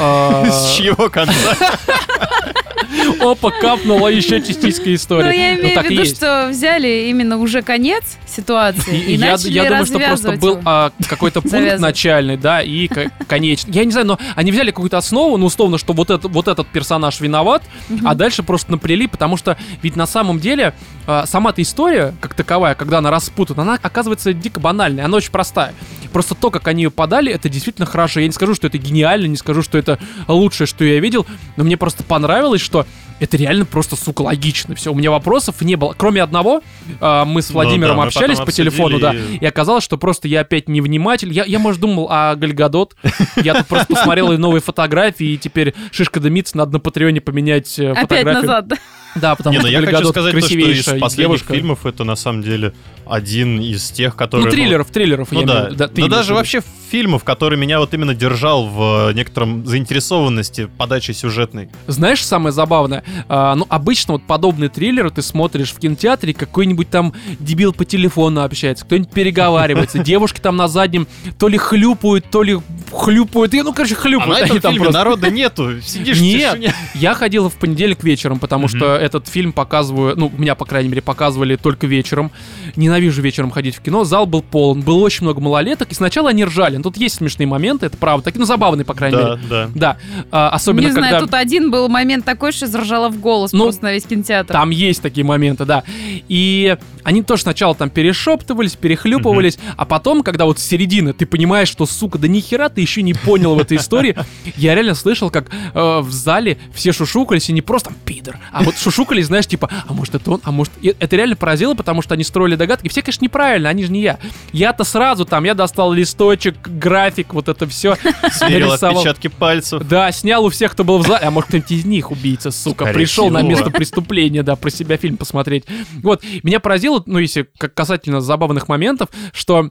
А, С чьего конца? Опа, капнула еще частичка истории. Ну, я Ну, имею в виду, есть. что взяли именно уже конец ситуации и, И я, начали я думаю, что просто был а, какой-то пункт начальный, да, и ко- конечный. Я не знаю, но они взяли какую-то основу, ну, условно, что вот, это, вот этот персонаж виноват, а дальше просто наплели, потому что ведь на самом деле а, сама-то история, как таковая, когда она распутана, она оказывается дико банальной, она очень простая. Просто то, как они ее подали, это действительно хорошо. Я не скажу, что это гениально, не скажу, что это лучшее, что я видел, но мне просто понравилось, что это реально просто, сука, логично. Все, у меня вопросов не было. Кроме одного, а, мы с Ну Владимиром да, мы общались по телефону, да, обсудили, и- и оказалось, что просто я опять невниматель. Я, я может, думал о Гальгадот. Я тут просто посмотрел и новые фотографии, и теперь шишка дымится, надо на Патреоне поменять э, Опять фотографию. назад. да. Да, потому Не, ну что я хочу сказать то, что из последних девушка. фильмов это на самом деле один из тех, которые... Ну, триллеров, триллеров, Ну да, имею да, в даже вообще фильмов, который меня вот именно держал в э, некотором заинтересованности подачи сюжетной. Знаешь, самое забавное? А, ну, обычно вот подобные триллеры ты смотришь в кинотеатре, какой-нибудь там дебил по телефону общается, кто-нибудь переговаривается, девушки там на заднем то ли хлюпают, то ли хлюпают, и, ну, короче, А хлюпают. на они этом фильме просто. народа нету, сидишь Нет, я ходил в понедельник вечером, потому что этот фильм показываю, ну, меня, по крайней мере, показывали только вечером. Ненавижу вечером ходить в кино, зал был полон, было очень много малолеток, и сначала они ржали. Тут есть смешные моменты, это правда, такие, ну, забавные, по крайней Да, мере. да. Да, а, особенно Не знаю, когда... тут один был момент такой, что заржала в голос Ну, просто на весь кинотеатр. Там есть такие моменты, да. И они тоже сначала там перешептывались, перехлюпывались, а потом, когда вот с середины ты понимаешь, что, сука, да нихера ты еще не понял в этой истории, я реально слышал, как э, в зале все шушукались, и не просто там пидор, а вот шушукались, знаешь, типа, а может это он, а может... И это реально поразило, потому что они строили догадки. Все, конечно, неправильно, они же не я. Я-то сразу там, я достал листочек, график, вот это все. Сверил отпечатки пальцев. Да, снял у всех, кто был в зале. А может, кто-нибудь из них убийца, сука, Скорее пришел на место преступления, да, про себя фильм посмотреть. Вот, меня поразило, ну, если как касательно забавных моментов, что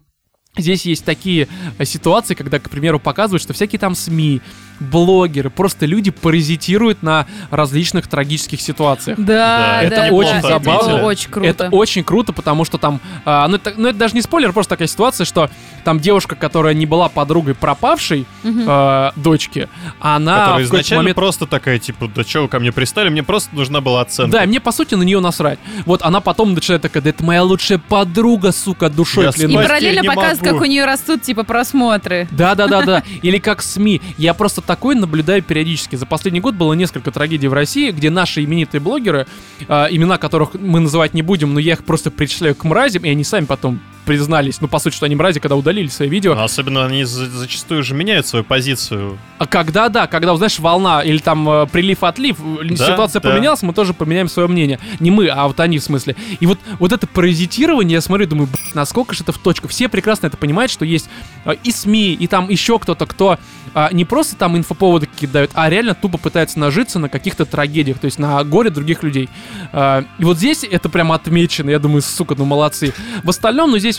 Здесь есть такие э, ситуации, когда, к примеру, показывают, что всякие там СМИ, блогеры, просто люди паразитируют на различных трагических ситуациях. Да, Да, да, это да, очень это забавно. было очень круто. Это очень круто, потому что там, а, ну, это, ну это даже не спойлер, просто такая ситуация, что там девушка, которая не была подругой пропавшей Мгм. э, дочки, она Которая в изначально момент просто такая, типа, да что вы ко мне пристали, мне просто нужна была оценка. Да, и мне по сути на нее насрать. Вот она потом начинает такая, да это моя лучшая подруга, сука, душой Я И клянусь. спать параллельно показывают, могу. как у нее растут, типа, просмотры. Да, да, да, да. Или как СМИ. Я просто такое наблюдаю периодически. За последний год было несколько трагедий в России, где наши именитые блогеры, э, имена которых мы называть не будем, но я их просто причисляю к мразям, и они сами потом признались, ну, по сути, что они мрази, когда удалили свои видео. Но особенно они за- зачастую же меняют свою позицию. А когда, да, когда, знаешь, волна или там э, прилив-отлив, э, Да, ситуация да. поменялась, мы тоже поменяем свое мнение. Не мы, а вот они в смысле. И вот, вот это паразитирование, я смотрю, думаю, «Блин, насколько же это в точку. Все прекрасно это понимают, что есть э, и СМИ, и там еще кто-то, кто а, не просто там инфоповоды какие-то дают, а реально тупо пытается нажиться на каких-то трагедиях, то есть на горе других людей. А, и вот здесь это прям отмечено, я думаю, сука, ну молодцы. В остальном, ну здесь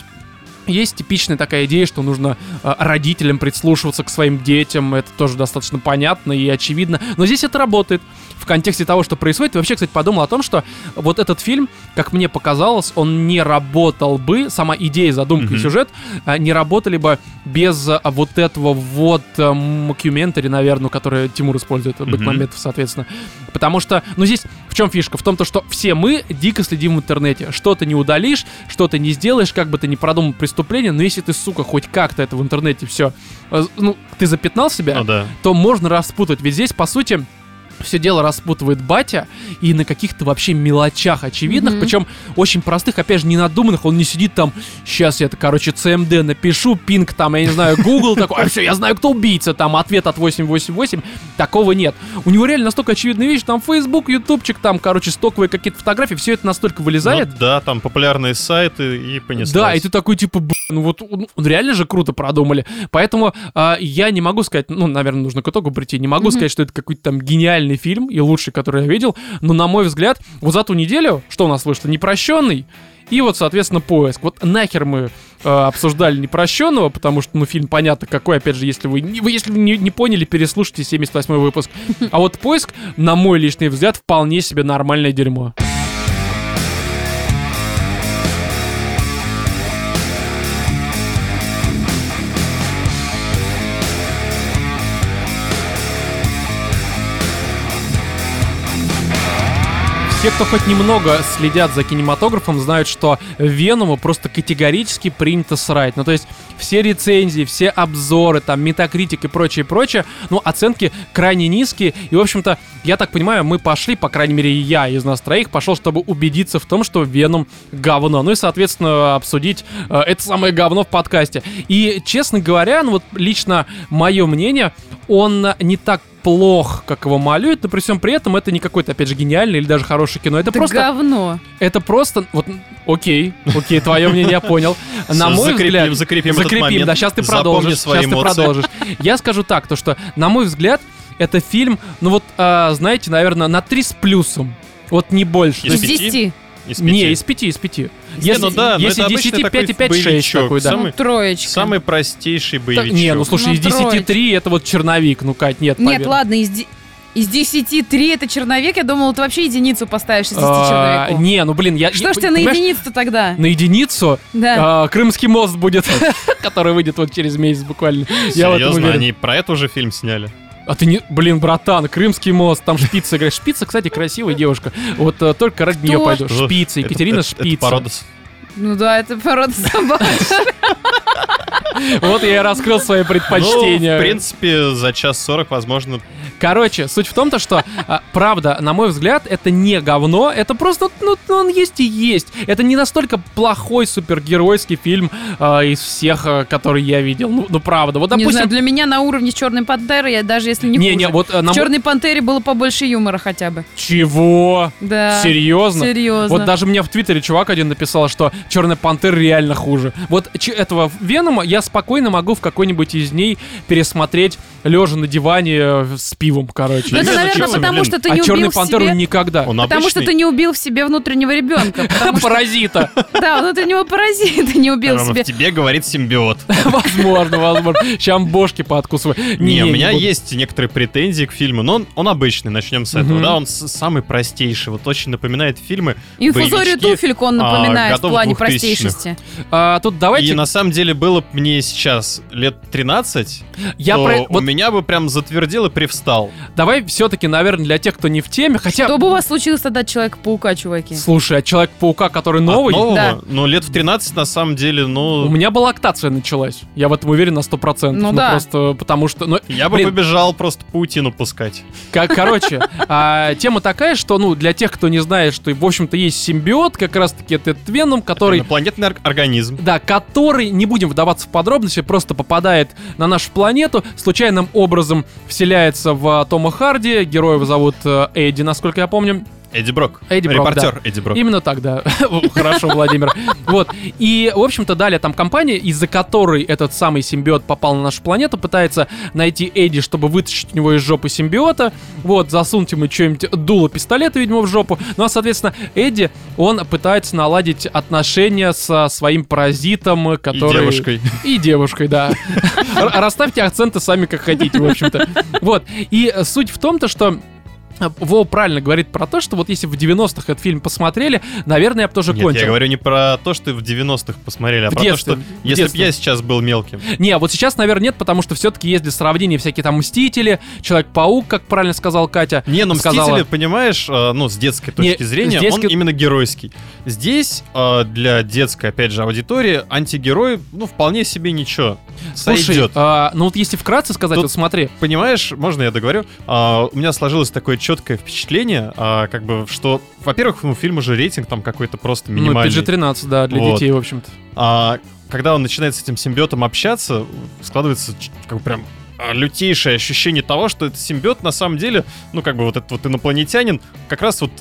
есть типичная такая идея, что нужно э, родителям прислушиваться к своим детям, это тоже достаточно понятно и очевидно, но здесь это работает в контексте того, что происходит. И вообще, кстати, подумал о том, что вот этот фильм, как мне показалось, он не работал бы, сама идея, задумка и Мгм. сюжет э, не работали бы без э, вот этого вот э, мокьюментари, наверное, который Тимур использует, Мгм. Бекмамбетов, соответственно. Потому что, ну здесь в чем фишка? В том, то, что все мы дико следим в интернете. Что-то не удалишь, что-то не сделаешь, как бы ты ни продумал преступление, но если ты, сука, хоть как-то это в интернете все, ну, ты запятнал себя, Ну да. то можно распутать. Ведь здесь, по сути, все дело распутывает батя и на каких-то вообще мелочах очевидных, Мгм. причем очень простых, опять же, не надуманных. Он не сидит там, сейчас я, короче, CMD напишу, пинг там, я не знаю, Google такой, а все, я знаю, кто убийца, там, ответ от 888, такого нет. У него реально настолько очевидная вещь, там, Facebook, ютубчик, там, короче, стоковые какие-то фотографии, все это настолько вылезает, Ну да, там популярные сайты и понеслось. да, и ты такой, типа, «Б***ь, ну вот ну, реально же круто продумали. Поэтому а, я не могу сказать, ну, наверное, нужно к итогу прийти, не могу Мгм. сказать, что это какой-то там гениальный фильм и лучший, который я видел, но, на мой взгляд, вот за ту неделю, что у нас вышло, непрощенный, и вот, соответственно, поиск. Вот нахер мы э, обсуждали непрощенного, потому что, ну, фильм понятно какой, опять же, если вы, не- вы если вы не, не поняли, переслушайте 78 выпуск. А вот поиск, на мой личный взгляд, вполне себе нормальное дерьмо. Те, кто хоть немного следят за кинематографом, знают, что Веному просто категорически принято срать. Ну, то есть все рецензии, все обзоры, там, метакритик и прочее, прочее, ну, оценки крайне низкие. И, в общем-то, я так понимаю, мы пошли, по крайней мере, я из нас троих пошел, чтобы убедиться в том, что Веном говно. Ну и, соответственно, обсудить э, это самое говно в подкасте. И, честно говоря, ну вот лично мое мнение, он не так плох, как его малюют, но при всем при этом это не какое-то, опять же, гениальное или даже хорошее кино. Это Это просто говно. это просто, вот, окей, окей, твое мнение я понял. На мой закрепим, взгляд, закрепим закрепим, момент. да, сейчас ты продолжишь, сейчас ты продолжишь. Я скажу так, то что, на мой взгляд, это фильм, ну вот, а, знаете, наверное, на 3 с плюсом. Вот не больше. Из Из То есть- пяти? 10. Из пяти. Не, из 5, из 5. Не, ну да, если это 10, обычный 5 такой и 5, 6 боевичок. такой, да. Самый- Ну, троечка. Самый простейший Так, боевичок. не, ну слушай, Ну, из 10 троечка. 3 это вот черновик, ну Кать, нет, Нет, поверь. ладно, из, из 10 3 это черновик. Я думала, ты вообще единицу поставишь из 10 А, черновиков. Не, ну блин, я... Что я- ж тебе на единицу тогда? На единицу Да. а, Крымский мост будет, который выйдет вот через месяц буквально. Серьезно, они про это уже фильм сняли? А ты не... Блин, братан, Крымский мост, там Шпица играет. Шпица, кстати, красивая девушка. Вот э, только ради нее Кто? Что? Шпица, Это- Екатерина это- это Шпица. порода Ну да, это порода собак. Вот я и раскрыл свои предпочтения. Ну, в принципе, за час сорок, возможно, Короче, суть в том, то, что, а, правда, на мой взгляд, это не говно, это просто, ну, он есть и есть. Это не настолько плохой супергеройский фильм а, из всех, а, которые я видел. Ну, ну, правда. Вот, Не допустим... знаю, для меня на уровне Черной Пантеры, я даже если не не, хуже. не, вот а, на В Черной Пантере было побольше юмора хотя бы. Чего? Да. Серьезно? Серьезно. Вот даже мне в Твиттере чувак один написал, что Черный Пантер реально хуже. Вот этого Венома я спокойно могу в какой-нибудь из дней пересмотреть лежа на диване э, с пивом, короче. Ну, это, наверное, зачем, потому блин? что ты а не Черный убил в Пантеру себе... никогда. он Потому что обычный. ты не убил в себе внутреннего ребенка. Что, Паразита. да, внутреннего паразита не убил себе. тебе говорит симбиот. Возможно, возможно. Сейчас бошки пооткусываю. Не, у меня есть некоторые претензии к фильму, но он, обычный, начнем с этого, да, он самый простейший, вот очень напоминает фильмы Инфузорию туфельку он а, напоминает в плане 2000-х. Простейшести. А, тут давайте... И на самом деле было бы мне сейчас лет 13, Я то про... у вот меня бы прям затвердил и привстал. давай все-таки, наверное, для тех, кто не в теме, хотя... Что бы у вас случилось тогда от Человека-паука, чуваки? Слушай, а Человек-паука, который новый... От нового? Да. Ну, лет в 13, на самом деле, У ну... меня была лактация началась. Я в этом уверен на 100%. Ну да. просто потому что... Ну, Я бы блин, побежал просто паутину пускать. Ко- Короче, а, тема такая, что, ну, для тех, кто не знает, что, в общем-то, есть симбиот, как раз-таки этот Веном, который... Инопланетный ор- организм. Да, который, не будем вдаваться в подробности, просто попадает на нашу планету, случайным образом вселяется в Тома Харди, героя его зовут э, Эдди, насколько я помню. Эдди Брок. Эдди Брок, Репортер Эдди Брок. Именно так, да. Хорошо, Владимир. Вот. И, в общем-то, далее там компания, из-за которой этот самый симбиот попал на нашу планету, пытается найти Эдди, чтобы вытащить у него из жопы симбиота. Вот, засунуть ему что-нибудь дуло пистолета, видимо, в жопу. Ну, а, соответственно, Эдди, он пытается наладить отношения со своим паразитом, который... И девушкой. И девушкой, да. Расставьте акценты сами как хотите, в общем-то. Вот. И суть в том-то, что Во правильно говорит про то, что вот если в 90-х этот фильм посмотрели, наверное, я бы тоже Нет, кончил. я говорю не про то, что в 90-х посмотрели, а В про детстве, то, что если бы я сейчас был мелким. Не, вот сейчас, наверное, нет, потому что все-таки есть для сравнения всякие там Мстители, Человек-паук, как правильно сказал Катя. Не, ну сказала. Мстители, понимаешь, э, ну, с детской Не, точки зрения, с детской- он именно геройский. Здесь э, для детской, опять же, аудитории антигерой, ну, вполне себе ничего. Слушай, Сойдет. а, ну вот если вкратце сказать, Тут- вот смотри, Понимаешь, можно я договорю? А, у меня сложилось такое четкое впечатление, а, как бы, что, во-первых, ну, фильм уже рейтинг там какой-то просто ну, минимальный. PG-13, да, для Вот. детей, в общем-то. А когда он начинает с этим симбиотом общаться, складывается как бы прям лютейшее ощущение того, что этот симбиот на самом деле, ну как бы вот этот вот инопланетянин, как раз вот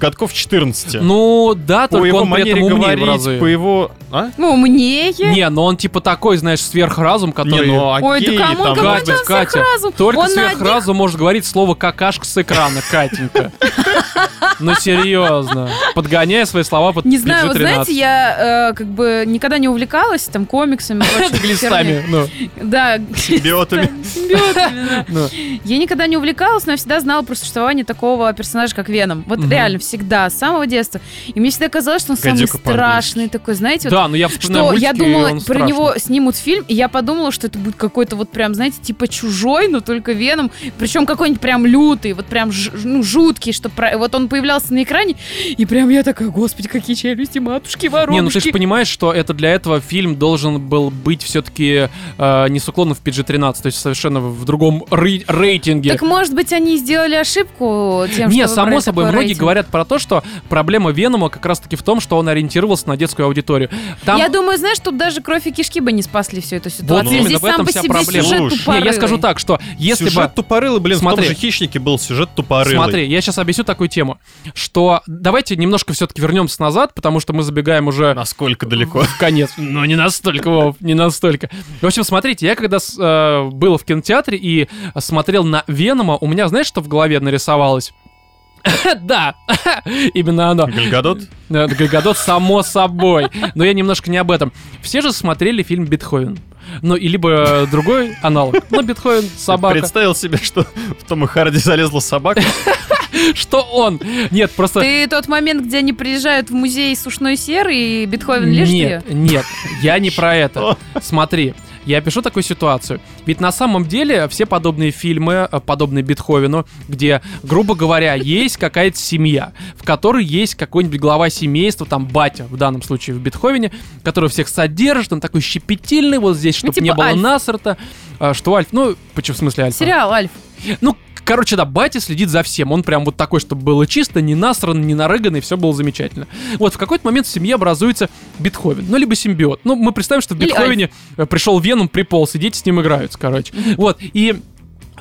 годков 14. Ну, да, по только его он при этом манере умнее в говорить, разы. по его... А? Ну, умнее. Не, но он типа такой, знаешь, сверхразум, который... Не, ну Ой, окей, да кому, там, кому может Катя, быть, Катя, сверхразум? Только Он на одних- сверхразум может говорить слово какашка с экрана, Катенька. Ну, серьезно. Подгоняя свои слова под Не знаю, PG-13. знаете, я э, как бы никогда не увлекалась там комиксами. Глистами, ну. Да. Симбиотами. Симбиотами, да. ну. Я никогда не увлекалась, но я всегда знала про существование такого персонажа, как Веном. Вот реально, всегда, с самого детства. И мне всегда казалось, что он самый страшный такой, знаете, Да, но я вспоминаю я думала, про него снимут фильм, и я подумала, что это будет какой-то вот прям, знаете, типа чужой, но только Веном, причем какой-нибудь прям лютый, вот прям ну, жуткий, что вот он появлялся на экране, и прям я такая, господи, какие челюсти, матушки, воробушки. Не, ну ты же понимаешь, что это для этого фильм должен был быть все-таки не с уклоном в PG-13, то есть совершенно в другом рей- рейтинге. Так может быть они сделали ошибку тем, Не, что само собой, многие рейтинг? говорят про то, что проблема Венома как раз-таки в том, что он ориентировался на детскую аудиторию. Там... Я думаю, знаешь, тут даже кровь и кишки бы не спасли всю эту Вот ситуацию. именно, Здесь в этом сам по себе проблема. сюжет Слушай, тупорылый. Не, я скажу так, что если сюжет бы... тупорылый, блин, Смотри. в том же «Хищнике» был сюжет тупорылый. Смотри, я сейчас объясню такую тему, что давайте немножко все-таки вернемся назад, потому что мы забегаем уже Насколько далеко? в конец. Ну, не настолько, Вов, не настолько. В общем, смотрите, я когда э, был в кинотеатре и смотрел на Венома, у меня, знаешь, что в голове нарисовалось? Да, именно оно. Гальгадот? Гальгадот, само собой. Но я немножко не об этом. Все же смотрели фильм «Бетховен». Ну, и либо другой аналог. Ну, Бетховен, собака. Представил себе, что в Тома Харди залезла собака. Что он? Нет, просто... Ты тот момент, где они приезжают в музей сушной серы и Бетховен лежит? Нет, нет, я не про это. Смотри, я пишу такую ситуацию. Ведь на самом деле все подобные фильмы, э, подобные Бетховену, где, грубо говоря, есть какая-то семья, в которой есть какой-нибудь глава семейства, там батя, в данном случае в Бетховене, который всех содержит, он такой щепетильный, вот здесь, чтобы типа не было Альф. Насарта. А, Что Альф? Ну, почему в смысле Альфа? Сериал Альф. Ну, короче, да, батя следит за всем. Он прям вот такой, чтобы было чисто, не насрано, не нарыгано, и все было замечательно. Вот, в какой-то момент в семье образуется Бетховен, ну, либо симбиот. Ну, мы представим, что в Бетховене э, пришел Веном, приполз, и дети с ним играются, короче. Вот, и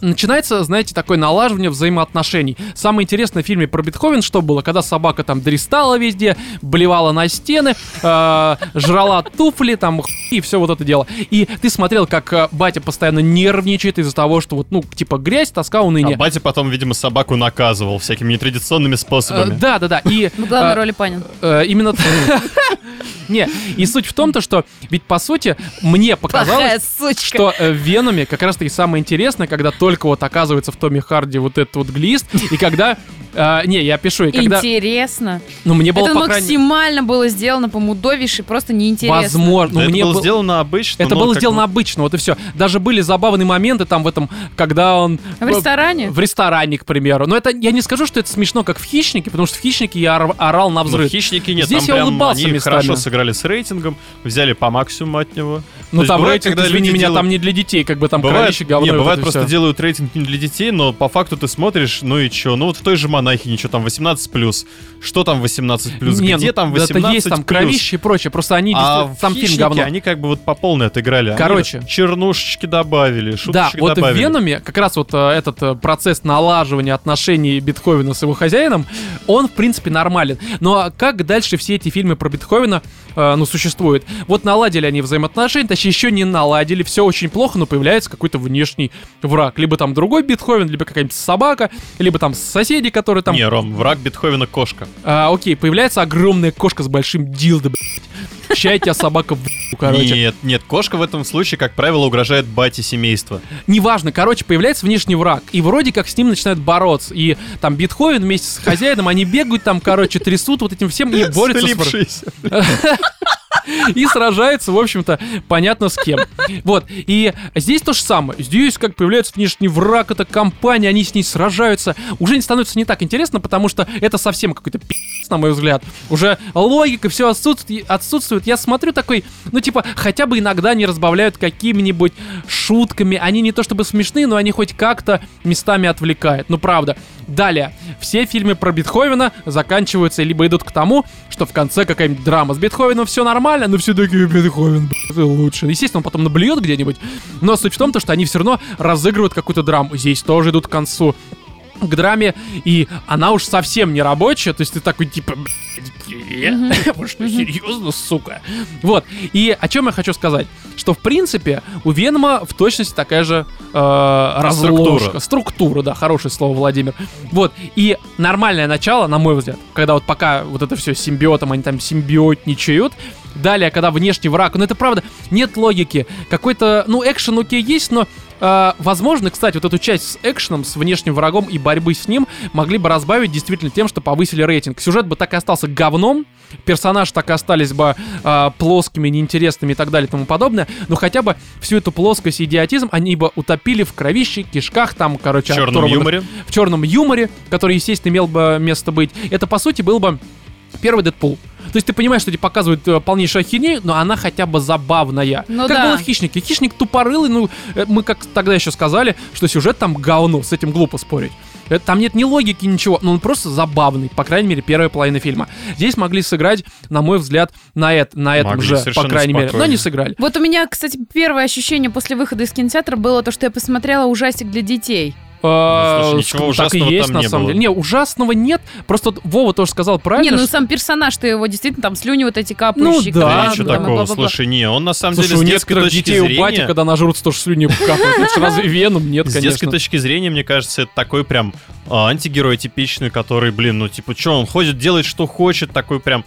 начинается, знаете, такое налаживание взаимоотношений. Самое интересное в фильме про Бетховен, что было, когда собака там дристала везде, блевала на стены, э, жрала туфли, там, и все вот это дело. И ты смотрел, как э, батя постоянно нервничает из-за того, что вот, ну, типа, грязь, тоска, А уныние. батя потом, видимо, собаку наказывал всякими нетрадиционными Э, способами. Да, да, да. И В главной э, роли Панин. э, именно... Не, и суть в том-то, что ведь по сути мне показалось, что э, в Веноме как раз таки самое интересное, когда только вот оказывается в Томе Харди вот этот вот глист, и когда... э, не, я пишу, и когда... Интересно. Ну, мне было, Это по крайней максимально было сделано по-мудовейше, просто неинтересно. возможно. Но ну, это мне было был- сделано обычно. Это но было сделано бы- обычно, вот и все. Даже были забавные моменты там в этом, когда он... В ресторане? В ресторане, к примеру. Но это я не скажу, что это смешно, как в «Хищнике», потому что в «Хищнике» я ор- орал на Но взрыв. хищники нет, Здесь там я улыбался они местами. хорошо сыграли с рейтингом, взяли по максимуму от него. Ну там рейтинг, извини меня, делают- там не для детей, как бы там Бывает, кровище, говно. не, бывает просто всё. Делают рейтинг не для детей, но по факту ты смотришь, ну и чё, ну вот в той же монахе ничего там 18+, что там 18+, Не, где ну, там да, 18+. это есть там кровище и прочее, просто они А сам фильм говно. они как бы вот по полной отыграли. Они Короче. чернушечки добавили, Да, вот добавили. в Веноме как раз вот э, этот э, процесс налаживания отношений Бетховена с его хозяином, он в принципе нормален. Но как дальше все эти фильмы про Бетховена, э, ну, существуют? Вот наладили они взаимоотношения, точнее, еще не наладили, все очень плохо, но появляется какой-то внешний враг. Либо там другой Бетховен, либо какая-нибудь собака, либо там соседи, которые там... Не, Ром, враг Бетховена кошка. А, окей, появляется огромная кошка с большим дилдо, блядь. Ща тебя собака в***, короче. Нет, нет, кошка в этом случае, как правило, угрожает бате семейства. Неважно, короче, появляется внешний враг, и вроде как с ним начинают бороться. И там Бетховен вместе с хозяином, они бегают там, короче, трясут вот этим всем и борются с. И сражаются, в общем-то, понятно с кем. Вот, и здесь то же самое. Здесь как появляется внешний враг, это компания, они с ней сражаются. Уже не становится не так интересно, потому что это совсем какой-то пи***ц, на мой взгляд. Уже логика, все отсутствует. Я смотрю такой, ну типа, хотя бы иногда не разбавляют какими-нибудь шутками. Они не то чтобы смешные, но они хоть как-то местами отвлекают. Ну правда. Далее, все фильмы про Бетховена заканчиваются либо идут к тому, что в конце какая-нибудь драма с Бетховеном, все нормально, но все таки Бетховен, блядь, лучше. Естественно, он потом наблюет где-нибудь, но суть в том, то, что они все равно разыгрывают какую-то драму. Здесь тоже идут к концу к драме, и она уж совсем не рабочая, то есть ты такой типа, вы что, серьезно, сука? Вот, и о чем я хочу сказать, что в принципе у Венома в точности такая же э, разложка, структура, да, хорошее слово, Владимир. Вот, и нормальное начало, на мой взгляд, когда вот пока вот это все симбиотом, они там симбиотничают, Далее, когда внешний враг, ну это правда, нет логики. Какой-то, ну, экшен окей есть, но э, возможно, кстати, вот эту часть с экшеном, с внешним врагом и борьбы с ним могли бы разбавить действительно тем, что повысили рейтинг. Сюжет бы так и остался говном, персонажи так и остались бы э, плоскими, неинтересными и так далее и тому подобное, но хотя бы всю эту плоскость и идиотизм они бы утопили в кровище, кишках, там, короче, В черном юморе. в черном юморе, который, естественно, имел бы место быть. Это, по сути, был бы первый Дэдпул. То есть ты понимаешь, что тебе показывают э, полнейшую ахинею, но она хотя бы забавная. Ну как да. было в «Хищнике». «Хищник» тупорылый, ну, э, мы как тогда еще сказали, что сюжет там говно, с этим глупо спорить. Э, Там нет ни логики, ничего, но он просто забавный, по крайней мере, первая половина фильма. Здесь могли сыграть, на мой взгляд, на, эт- на этом Могли, же, по крайней мере, но спокойно. не сыграли. Вот у меня, кстати, первое ощущение после выхода из кинотеатра было то, что я посмотрела ужастик для детей. Э, слушай, ничего так и ужасного есть, там на не самом было. деле. Не, ужасного нет, просто вот Вова тоже сказал правильно. Не, ну что- сам персонаж, ты его действительно там слюни вот эти капающие. Ну да, Ничего и такого, бла-бла-бла. слушай, не, он на самом Слушай, деле у с детской точки детей у зрения... бати, когда нажрутся, тоже слюни капают. Разве Веном? Нет, С детской конечно. точки зрения, мне кажется, это такой прям а, антигерой типичный, который, блин, ну типа, что, он ходит, делает, что хочет, такой прям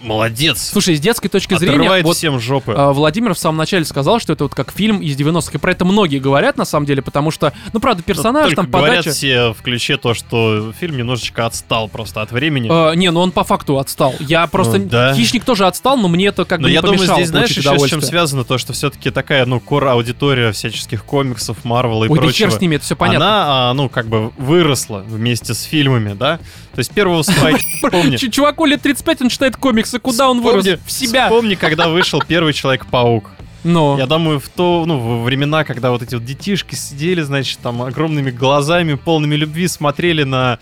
молодец. Слушай, с детской точки зрения, вот всем жопы. а, Владимир в самом начале сказал, что это вот как фильм из 90-х, и про это многие говорят, на самом деле, потому что, ну, правда, персонаж, там, говорят подача... все в ключе то, что фильм немножечко отстал просто от времени. Э, не, ну он по факту отстал. Я просто... Ну, да. Хищник тоже отстал, но мне это как Но бы не я думаю, помешало здесь, знаешь, еще с чем связано то, что все-таки такая, ну, кор-аудитория всяческих комиксов, Марвела и Ой, да прочего. хер с ними, это все понятно. Она, а, ну, как бы выросла вместе с фильмами, да? То есть первого Спайк, помни. Чуваку лет 35, он читает комиксы, куда он вырос? В себя. Вспомни, когда вышел первый Человек-паук. Но. Я думаю, в то, ну, во времена, когда вот эти вот детишки сидели, значит, там огромными глазами, полными любви смотрели на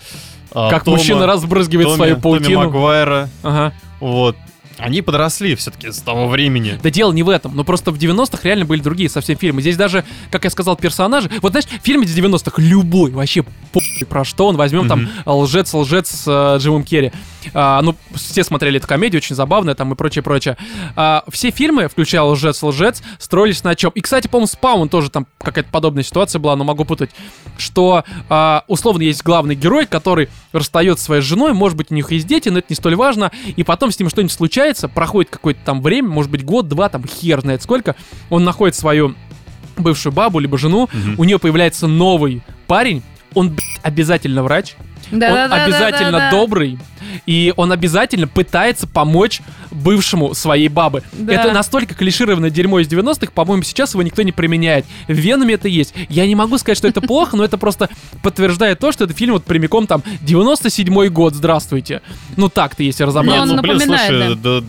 а, Как Тома- мужчина разбрызгивает Томми- свою Томми паутину. Магуайра, Ага. вот. Они подросли все-таки с того времени. Да дело не в этом, но просто в 90-х реально были другие совсем фильмы. Здесь даже, как я сказал, персонажи... Вот знаешь, фильм из 90-х любой, вообще похуй про что он. Возьмем там «Лжец-лжец» с э, Джимом Керри. А, ну, все смотрели эту комедию, очень забавная там и прочее, прочее. А, все фильмы, включая «Лжец-лжец», строились на чем? И, кстати, по-моему, «Спаун» тоже там какая-то подобная ситуация была, но могу путать. Что, а, условно, есть главный герой, который расстается своей женой, может быть, у них есть дети, но это не столь важно, и потом с ним что-нибудь случается, проходит какое-то там время, может быть, год-два, там хер знает сколько, он находит свою бывшую бабу, либо жену, у нее появляется новый парень, он, блядь, обязательно врач, он обязательно Да-да-да-да-да. добрый, и он обязательно пытается помочь бывшему своей бабы. Да. Это настолько клишированное дерьмо из 90-х, по-моему, сейчас его никто не применяет. В Веноме это есть. Я не могу сказать, что это плохо, но это просто подтверждает то, что это фильм вот прямиком там 97-й год, здравствуйте. Ну так-то, если разобраться. ну, блин, слушай, да,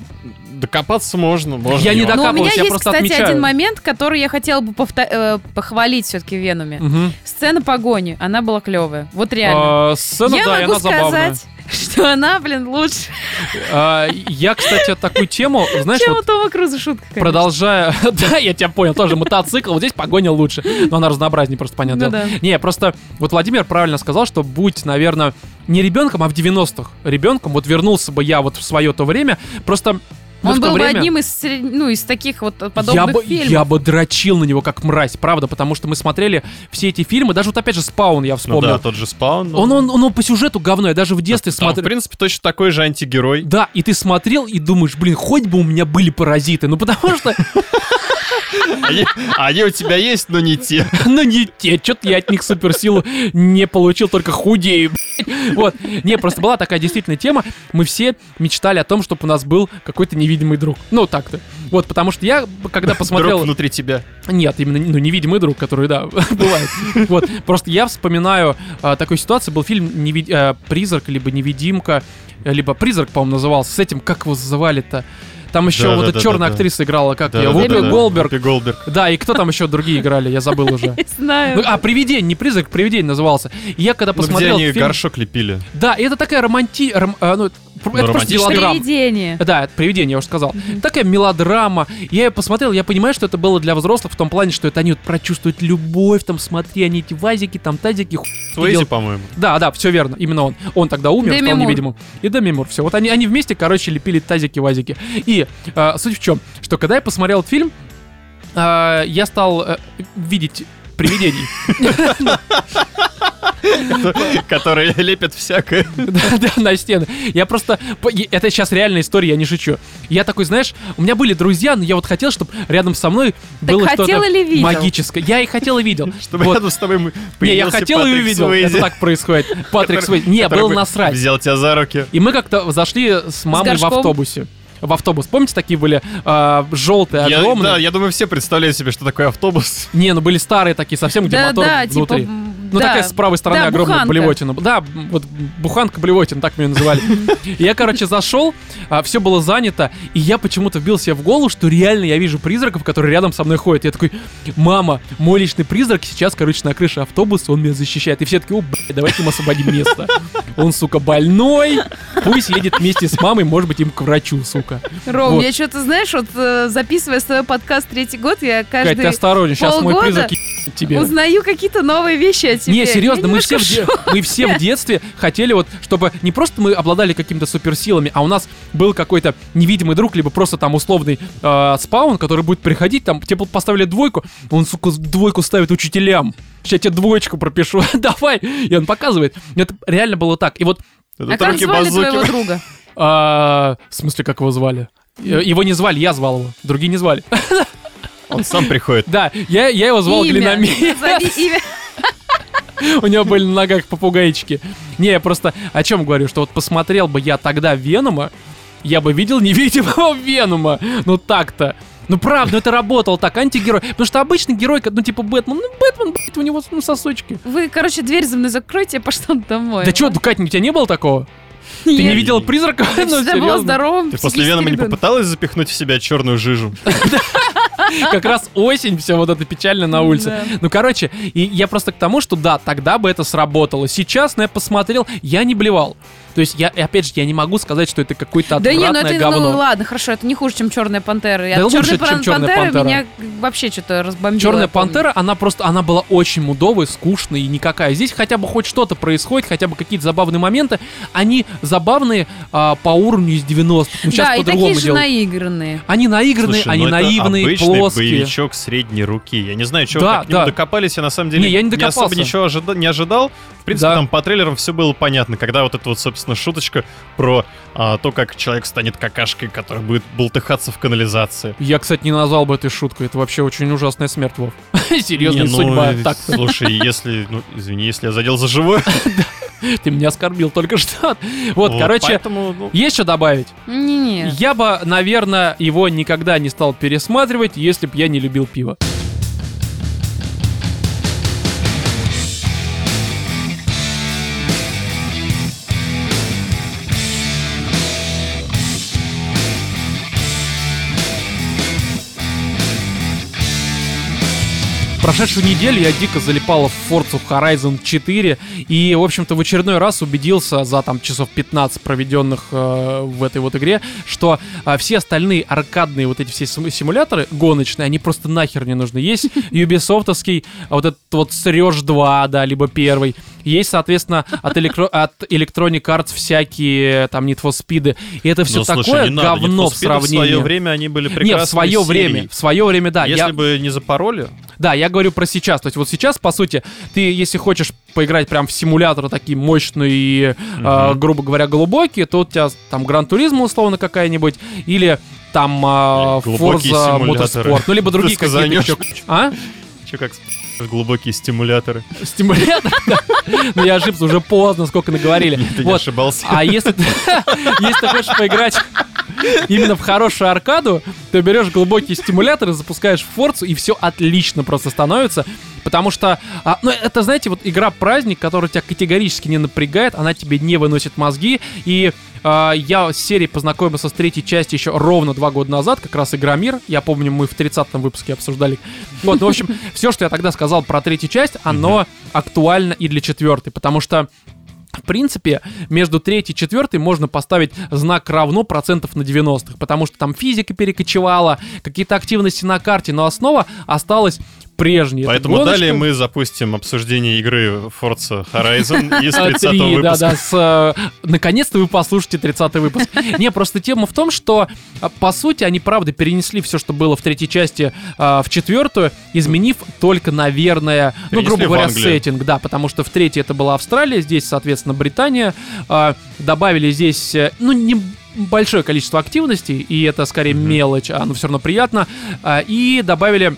докопаться можно, можно. Я не могу. Но Ну, у меня докапываюсь, я есть, просто кстати, отмечаю. один момент, который я хотела бы повта- э, похвалить все-таки в Венуме. Мгм. Сцена погони, она была клевая. Вот реально. А, Сцена, я да, и могу она забавная. сказать, что она, блин, лучше, А, Я, кстати, такую тему, знаешь, чем вот у Тома Круза шутка. конечно. продолжая... Да, я тебя понял, тоже мотоцикл, вот здесь погоня лучше. Но она разнообразнее, просто понятно. Ну да. Не, просто вот Владимир правильно сказал, что будь, наверное, не ребенком, а в 90-х ребенком, вот вернулся бы я вот в свое то время, просто... ну, Он то был бы время- одним из, сред- ну, из таких вот я подобных бы, фильмов. я бы дрочил на него как мразь, правда, потому что мы смотрели все эти фильмы, даже вот опять же Спаун я Ну вспомнил. да, тот же спаун. ну, он, он, он, по сюжету говно, я даже в детстве там, в смотрел. принципе, точно такой же антигерой. Да, и ты смотрел и думаешь, блин, хоть бы у меня были паразиты. Ну потому что, Они, они у тебя есть, но не те. ну не те, что-то я от них суперсилу не получил, только худею. Вот. Не, просто была такая действительно тема. Мы все мечтали о том, чтобы у нас был какой-то невидимый друг. Ну так-то. Вот, потому что я, когда посмотрел... Друг внутри тебя. Нет, именно ну, невидимый друг, который, да, бывает. Вот, просто я вспоминаю а, такую ситуацию. Был фильм «Невид- а, «Призрак», либо «Невидимка», либо «Призрак», по-моему, назывался. С этим, как его называли-то? Там еще Да, вот да, эта да, черная да, да. актриса играла, как Да, ее? да, Вупи да. Голдберг. Вупи Голдберг. Да, и кто там еще другие играли, я забыл уже. Не знаю. Ну, а, «Привидение», не «Призрак», «Привидение» назывался. И я когда Ну, где посмотрел они фильм... горшок лепили. Да, и это такая романти... ром- а, ну, это просто мелодрама. Привидение. Да, это привидение, я уже сказал. Такая мелодрама. Я ее посмотрел, я понимаю, что это было для взрослых в том плане, что это они вот прочувствуют любовь, там, смотри, они эти вазики, там, тазики, ху... Суэйзи, делал. по-моему. Да, да, все верно, именно он. Он тогда умер, Деми стал невидимым. И Деми Мур, все. Вот они, они вместе, короче, лепили тазики-вазики. И э, суть в чем, что когда я посмотрел этот фильм, э, я стал э, видеть привидений. Которые лепят всякое. Да, да, на стены. Я просто... Это сейчас реальная история, я не шучу. Я такой, знаешь, у меня были друзья, но я вот хотел, чтобы рядом со мной было что-то магическое. Я и хотел и видел. Чтобы рядом с тобой Не, я хотел и увидел. Это так происходит. Патрик Суэйзи. Не, был бы насрать. Взял тебя за руки. И мы как-то зашли с мамой в автобусе. В автобус. Помните, такие были а, желтые, Я, огромные? да, я думаю, все представляют себе, что такое автобус. Не, ну были старые такие совсем, где Да, мотор да, внутри. типа... Ну, такая с правой стороны Да, огромная буханка. блевотина. Да, вот буханка блевотина, так меня называли. Я, короче, зашел, все было занято, и я почему-то вбил себе в голову, что реально я вижу призраков, которые рядом со мной ходят. Я такой, мама, мой личный призрак сейчас, короче, на крыше автобуса, он меня защищает. И все такие, о, блядь, давайте ему освободим место. Он, сука, больной, пусть едет вместе с мамой, может быть, им к врачу, сука. Ром, Вот. я что-то, знаешь, вот э, записывая свой подкаст третий год, я Кать, ты каждый осторожен, сейчас мой призрак тебе. узнаю какие-то новые вещи о тебе. Не, серьезно, мы все, в мы все в детстве хотели вот, чтобы не просто мы обладали какими-то суперсилами, а у нас был какой-то невидимый друг, либо просто там условный э, спаун, который будет приходить, там тебе поставили двойку, он, сука, двойку ставит учителям. Сейчас я тебе двоечку пропишу, давай. И он показывает. Это реально было так. И вот, Это А как звали базуки. твоего друга? а, в смысле, как его звали? Э, Его не звали, я звал его. Другие не звали. Он сам приходит. Да, я, я его звал. Назови имя. У него были на ногах попугайчики. Не, я просто о чем говорю, что вот посмотрел бы я тогда Венома, я бы видел невидимого Венома. Ну так-то. Ну правда, ну это работало так, антигерой. Потому что обычный герой, ну типа Бэтмен, ну Бэтмен, блядь, у него ну, сосочки. Вы, короче, дверь за мной закройте, я пошла домой. Да что, Катя, у тебя не было такого? Ты не видел призрака? Я Ну, всегда была здоровым Ты после Венома не попыталась запихнуть в себя черную жижу? Как раз осень, все вот это печально на улице. Ну, короче, и я просто к тому, что да, тогда бы это сработало. Сейчас, ну, я посмотрел, я не блевал. То есть я, опять же, я не могу сказать, что это какое-то Да не, ну отвратное это, говно. ну ладно, хорошо, это не хуже, чем Черная Пантера. Да лучше, Черной чем Пан- «Чёрная Пантеры пантера». меня вообще что-то разбомбило. Черная пантера, она просто, она была очень мудовой, скучной и никакая. Здесь хотя бы хоть что-то происходит, хотя бы какие-то забавные моменты. Они забавные а, по уровню из 90-х. Ну, сейчас Да, и по-другому такие же делают. наигранные. Они наигранные, Слушай, они ну это наивные, обычный плоские. боевичок средней руки. Я не знаю, чего Да, да. докопались, я на самом деле Не, я не особо докопался. ничего ожида- не ожидал. В принципе, Да. там по трейлерам все было понятно, когда вот эта вот, собственно, шуточка про а, то, как человек станет какашкой, который будет болтыхаться в канализации. Я, кстати, не назвал бы этой шуткой. Это вообще очень ужасная смерть, Вов. Серьезная Не, ну, судьба. э, Так, Слушай, если, ну, извини, если я задел за живое. ты меня оскорбил только что. Вот, короче, Поэтому, ну, есть что добавить? Не-не. Я бы, наверное, его никогда не стал пересматривать, если бы я не любил пиво. Прошедшую неделю я дико залипал в Forza Horizon 4 и, в общем-то, в очередной раз убедился за там часов 15 проведенных э, в этой вот игре, что э, все остальные аркадные вот эти все сим- симуляторы гоночные, они просто нахер не нужны. Есть Ubisoftовский, а вот этот вот Сереж 2, да, либо первый. Есть, соответственно, от, электро- от Electronic Arts всякие там Need for Speed. И это все Ну, слушай, такое надо, Need говно for в сравнении. В свое время они были прекрасны. Не, в свое время, в свое время, да. Если я- бы не запороли, да, я говорю про сейчас. То есть вот сейчас, по сути, ты, если хочешь поиграть прям в симуляторы такие мощные и, э, грубо говоря, глубокие, то у тебя там Гран Туризма условно какая-нибудь или там э, Forza. Motorsport, ну либо другие какие-то. А? че как глубокие стимуляторы. Стимулятор? Ну я ошибся, уже поздно, сколько наговорили. Ты Вот. ошибался. А если ты, если ты хочешь поиграть именно в хорошую аркаду, то берешь глубокий стимулятор и запускаешь форцу, и все отлично просто становится. Потому что, а, ну, это, знаете, вот игра-праздник, которая тебя категорически не напрягает, она тебе не выносит мозги. И я с серией познакомился с третьей части еще ровно два года назад, как раз Игромир. Я помню, мы в 30-м выпуске обсуждали. Вот, ну, в общем, все, что я тогда сказал про третью часть, оно актуально и для четвертой, потому что в принципе, между третьей и четвертой можно поставить знак равно процентов на 90-х, потому что там физика перекочевала, какие-то активности на карте, но основа осталась прежней. Это Поэтому далее мы запустим обсуждение игры Forza Horizon из А, 30 три, выпуска. Да, да, с, э, наконец-то вы послушаете 30 выпуск. Не, просто тема в том, что, а, по сути, они, правда, перенесли все, что было в третьей части, а, в четвертую, изменив только, наверное, ну, грубо говоря, сеттинг, да, потому что в третьей это была Австралия, здесь, соответственно, Британия. А, Добавили здесь, э, ну, не большое количество активностей, и это скорее мелочь, а, но все равно приятно. И добавили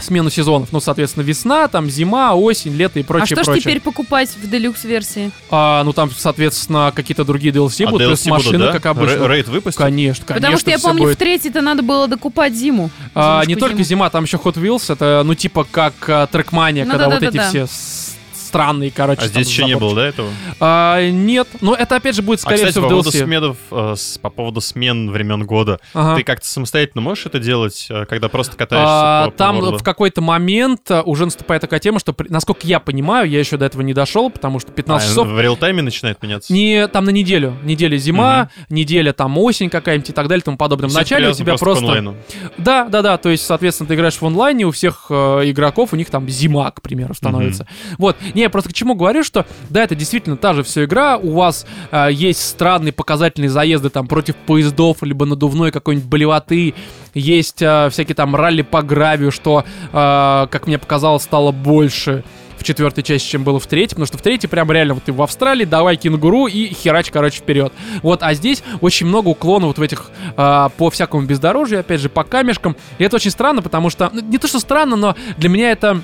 смену сезонов. Ну, соответственно, весна, там зима, осень, лето и А прочее, что ж прочее. теперь покупать в делюкс-версии? А, ну там, соответственно, какие-то другие DLC А будут, плюс DLC будут, машины, да? как обычно. Ре- Рейд выпустят? Конечно, конечно. Потому что я помню, будет. в третьей-то надо было докупать зиму. А, не Зимушку только зиму. зима, там еще Hot Wheels, это, ну, типа, как а, трекмания, Ну когда вот эти да-да-да-да. все странные, короче. А здесь еще не было, да, этого? А, нет, но это, опять же, будет, А, скорее кстати, всего, по поводу, сменов, э, с- по поводу смен времен года. Ага. Ты как-то самостоятельно можешь это делать, э, когда просто катаешься А, по, по там городу? в какой-то момент а, уже наступает такая тема, что, насколько я понимаю, я еще до этого не дошел, потому что 15 А, часов в реал-тайме начинает меняться? Не там на неделю. Неделя зима, неделя там осень какая-нибудь и так далее и тому подобное. Вначале у тебя просто... онлайну. Да, да, да. То есть, соответственно, ты играешь в онлайне, у всех э, игроков, у них там зима, к примеру, становится. Вот. Не, я просто к чему говорю, что да, это действительно та же все игра. У вас э, есть странные показательные заезды там против поездов, либо надувной какой-нибудь болевоты. Есть э, всякие там ралли по гравию, что, э, как мне показалось, стало больше в четвертой части, чем было в третьей, потому что в третьей прям реально вот ты в Австралии, давай кенгуру и херач, короче, вперед. Вот, а здесь очень много уклонов вот в этих а, по всякому бездорожью, опять же, по камешкам. И это очень странно, потому что, ну, не то что странно, но для меня это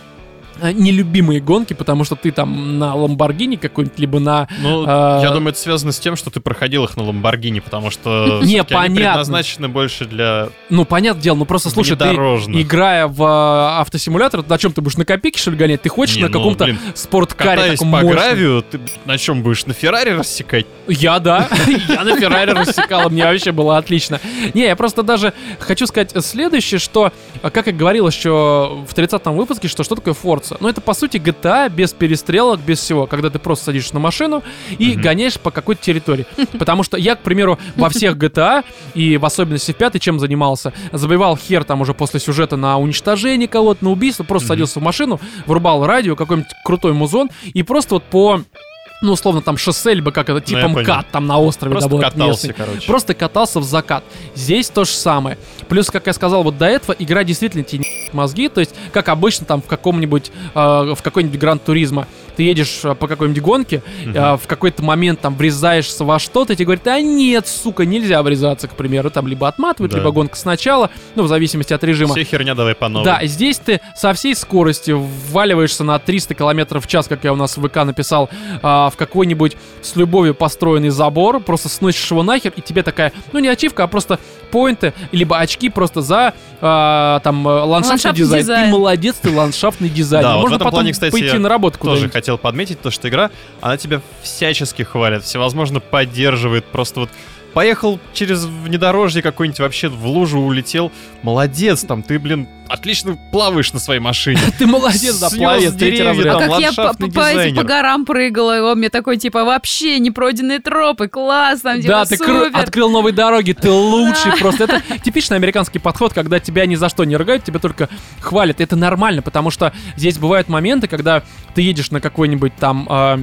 нелюбимые гонки, потому что ты там на Ламборгини какой-нибудь, либо на... Ну, А, я думаю, это связано с тем, что ты проходил их на Ламборгини, потому что Не, всё-таки они понятно. предназначены больше для Ну, понятное дело, ну просто, слушай, ты, играя в а, автосимулятор, на чем ты будешь, на копейке, что ли, гонять? Ты хочешь Не, на ну, каком-то блин, спорткаре Катаясь таком по мощном? гравию, ты на чем будешь? На Феррари рассекать? Я, да. Я на Феррари рассекал, мне вообще было отлично. Не, я просто даже хочу сказать следующее, что, как и говорил еще в 30-м выпуске, что что такое Forza? Ну, это, по сути, GTA без перестрелок, без всего, когда ты просто садишься на машину и Мгм. гоняешь по какой-то территории. Потому что я, к примеру, во всех GTA, и в особенности в пятой, чем занимался, забивал хер там уже после сюжета на уничтожение кого-то, на убийство, просто Мгм. садился в машину, врубал радио, какой-нибудь крутой музон, и просто вот по ну, условно, там шоссе, либо как это, Ну, типа понял. МКАД там на острове, Просто да, катался, местный. короче. Просто катался в закат. Здесь то же самое. Плюс, как я сказал, вот до этого игра действительно тебе мозги, то есть, как обычно там в каком-нибудь, э, в какой-нибудь Гранд Туризма, ты едешь э, по какой-нибудь гонке, э, в какой-то момент там врезаешься во что-то, и тебе говорят, а нет, сука, нельзя врезаться, к примеру, там либо отматывают, Да. либо гонка сначала, ну, в зависимости от режима. Все херня давай по новой. Да, здесь ты со всей скоростью вваливаешься на 300 км в час, как я у нас в ВК написал, а, в какой-нибудь с любовью построенный забор, просто сносишь его нахер, и тебе такая, ну не ачивка, а просто поинты, либо очки просто за а, там э, ландшафтный, Ландшафтный дизайн. дизайн. Ты молодец, ты ландшафтный дизайн. Да, вот в Можно этом потом плане, кстати, пойти на работу куда-нибудь. Хотел подметить то, что игра, она тебя всячески хвалит, всевозможно поддерживает, просто вот поехал через внедорожье какой-нибудь, вообще в лужу улетел. Молодец, там ты, блин, отлично плаваешь на своей машине. Ты молодец, да, плавец, третий деревья, разряд. А там как я по, горам прыгала, и он мне такой, типа, вообще непройденные тропы, класс, там, типа, Да, ты открыл новые дороги, ты лучший просто. Это типичный американский подход, когда тебя ни за что не ругают, тебя только хвалят. Это нормально, потому что здесь бывают моменты, когда ты едешь на какой-нибудь там а,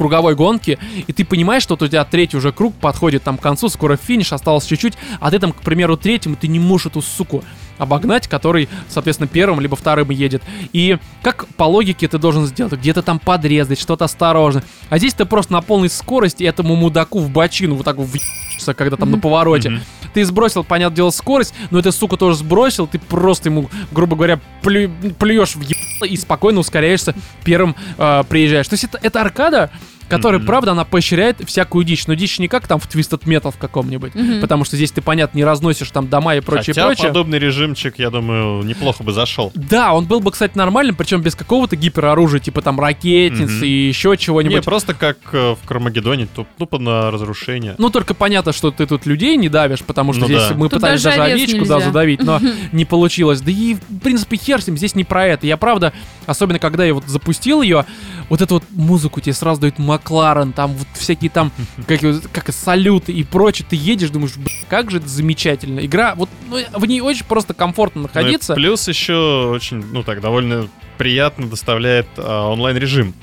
круговой гонки, и ты понимаешь, что вот у тебя третий уже круг подходит там к концу, скоро финиш, осталось чуть-чуть, а ты там, к примеру, третьему, ты не можешь эту суку обогнать, который, соответственно, первым либо вторым едет. И как по логике ты должен сделать? Где-то там подрезать, что-то осторожно. А здесь ты просто на полной скорости этому мудаку в бочину вот так вот въебешься, когда там на повороте. Мгм. Ты сбросил, понятное дело, скорость, но эта сука тоже сбросил, ты просто ему, грубо говоря, плю- плюешь в ебало и спокойно ускоряешься, первым э, приезжаешь. То есть это, это аркада, которая, Мгм. правда, она поощряет всякую дичь. Но дичь не как там в Twisted Metal в каком-нибудь, Мгм. потому что здесь ты, понятно, не разносишь там дома и прочее, Хотя прочее. подобный режимчик, я думаю, неплохо бы зашел. Да, он был бы, кстати, нормальным, причем без какого-то гипероружия, типа там ракетниц Мгм. и еще чего-нибудь. Не, просто как э, в Кармагеддоне, туп- тупо на разрушение. Ну, только понятно, что ты тут людей не давишь, потому что Ну здесь да. мы Тут пытались даже овечку да, задавить, но не получилось. Да и, в принципе, хер с ним, здесь не про это. Я, правда, особенно когда я вот запустил ее, вот эту вот музыку тебе сразу дают Макларен, там вот всякие там, как, как салюты и прочее. Ты едешь, думаешь, «Блин, как же это замечательно. Игра, вот ну, в ней очень просто комфортно Ну находиться. плюс еще очень, ну так, довольно приятно доставляет а, онлайн-режим.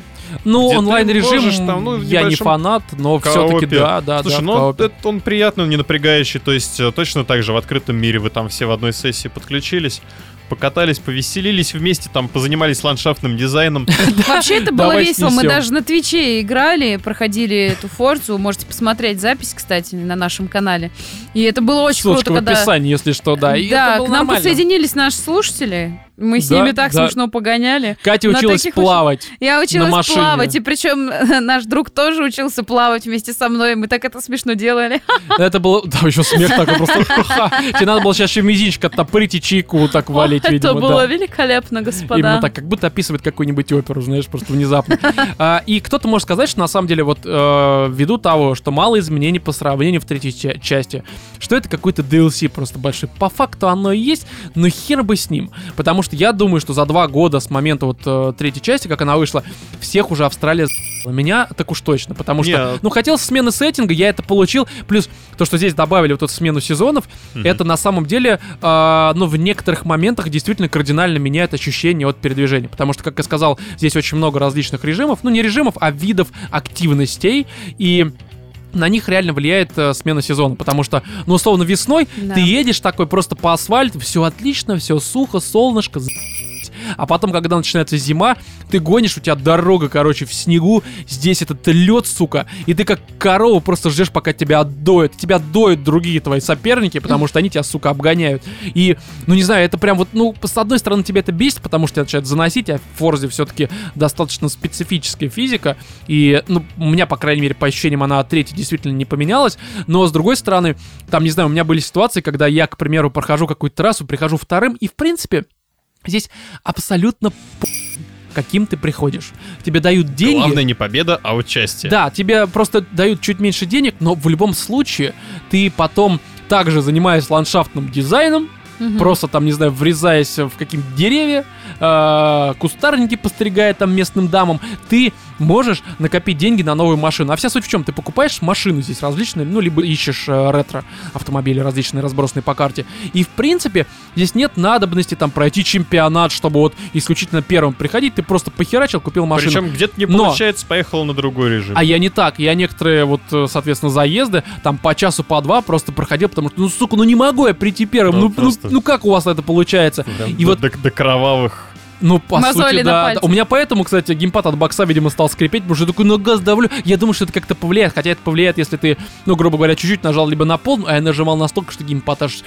Ну, онлайн-режим, там, ну, я не фанат, но все-таки да, да, Слушай, да, ну это он приятный, он не напрягающий, то есть э, точно так же в открытом мире вы там все в одной сессии подключились, покатались, повеселились вместе, там позанимались ландшафтным дизайном. Вообще это было весело. Мы даже на Твиче играли, проходили эту форцу. Можете посмотреть запись, кстати, на нашем канале. И это было очень Ссылочка круто, в когда... описании, если что, да. Да, к нам подсоединились наши слушатели. Мы с Да, ними так да. смешно погоняли. Катя На училась таких плавать. Я училась машине. плавать, и причем наш друг тоже учился плавать вместе со мной. Мы так это смешно делали. Это было... Да, еще смех такой просто. Тебе надо было сейчас еще мизинчик оттопырить и чайку так валить, это видимо, было да. великолепно, господа. Именно так, как будто описывает какую-нибудь оперу, знаешь, просто внезапно. А, И кто-то может сказать, что на самом деле вот э, ввиду того, что мало изменений по сравнению в третьей ча- части, что это какой-то DLC просто большой. По факту оно и есть, но хер бы с ним. Потому что я думаю, что за два года с момента вот э, третьей части, как она вышла, всех уже Австралия за***ла. Меня так уж точно, потому что, Не. ну, хотел смены сеттинга, я это получил, плюс то, что здесь добавили вот эту смену сезонов, Мгм. это на самом деле, а, ну, в некоторых моментах действительно кардинально меняет ощущение от передвижения. Потому что, как я сказал, здесь очень много различных режимов. Ну, не режимов, а видов активностей. И на них реально влияет э, смена сезона, потому что, ну, условно, весной Да. ты едешь такой просто по асфальту, все отлично, все сухо, солнышко, за***ь. А потом, когда начинается зима, ты гонишь, у тебя дорога, короче, в снегу, здесь этот лед, сука, и ты как корова просто ждешь, пока тебя отдоют. Тебя доют другие твои соперники, потому что они тебя, сука, обгоняют. И, ну, не знаю, это прям вот, ну, с одной стороны, тебя это бесит, потому что тебя начинает заносить, а в Форзе все-таки достаточно специфическая физика, и, ну, у меня, по крайней мере, по ощущениям, она от третьей действительно не поменялась, но, с другой стороны, там, не знаю, у меня были ситуации, когда я, к примеру, прохожу какую-то трассу, прихожу вторым, и, в принципе, здесь абсолютно каким ты приходишь. Тебе дают деньги. Главное не победа, а участие. Да, тебе просто дают чуть меньше денег, но в любом случае ты потом также занимаясь ландшафтным дизайном, Мгм. просто там, не знаю, врезаясь в какие-то деревья, э, кустарники постригая там местным дамам, ты можешь накопить деньги на новую машину. А вся суть в чем? Ты покупаешь машину здесь различные, ну, либо ищешь э, ретро автомобили различные, разбросанные по карте. И, в принципе, здесь нет надобности там пройти чемпионат, чтобы вот исключительно первым приходить. Ты просто похерачил, купил машину. Причем где-то не Но- получается, поехал на другой режим. А я не так. Я некоторые, вот, э, соответственно, заезды, там по часу, по два просто проходил, потому что, ну, сука, ну не могу я прийти первым. Ну, Ну, ну, просто- ну как у вас это получается? Прям И до, вот, до- до кровавых. Ну, по Мозоли сути, да, да. У меня поэтому, кстати, геймпад от бокса, видимо, стал скрипеть, потому что я такой на газ давлю. Я думаю, что это как-то повлияет, хотя это повлияет, если ты, ну, грубо говоря, чуть-чуть нажал либо на пол, а я нажимал настолько, что геймпад аж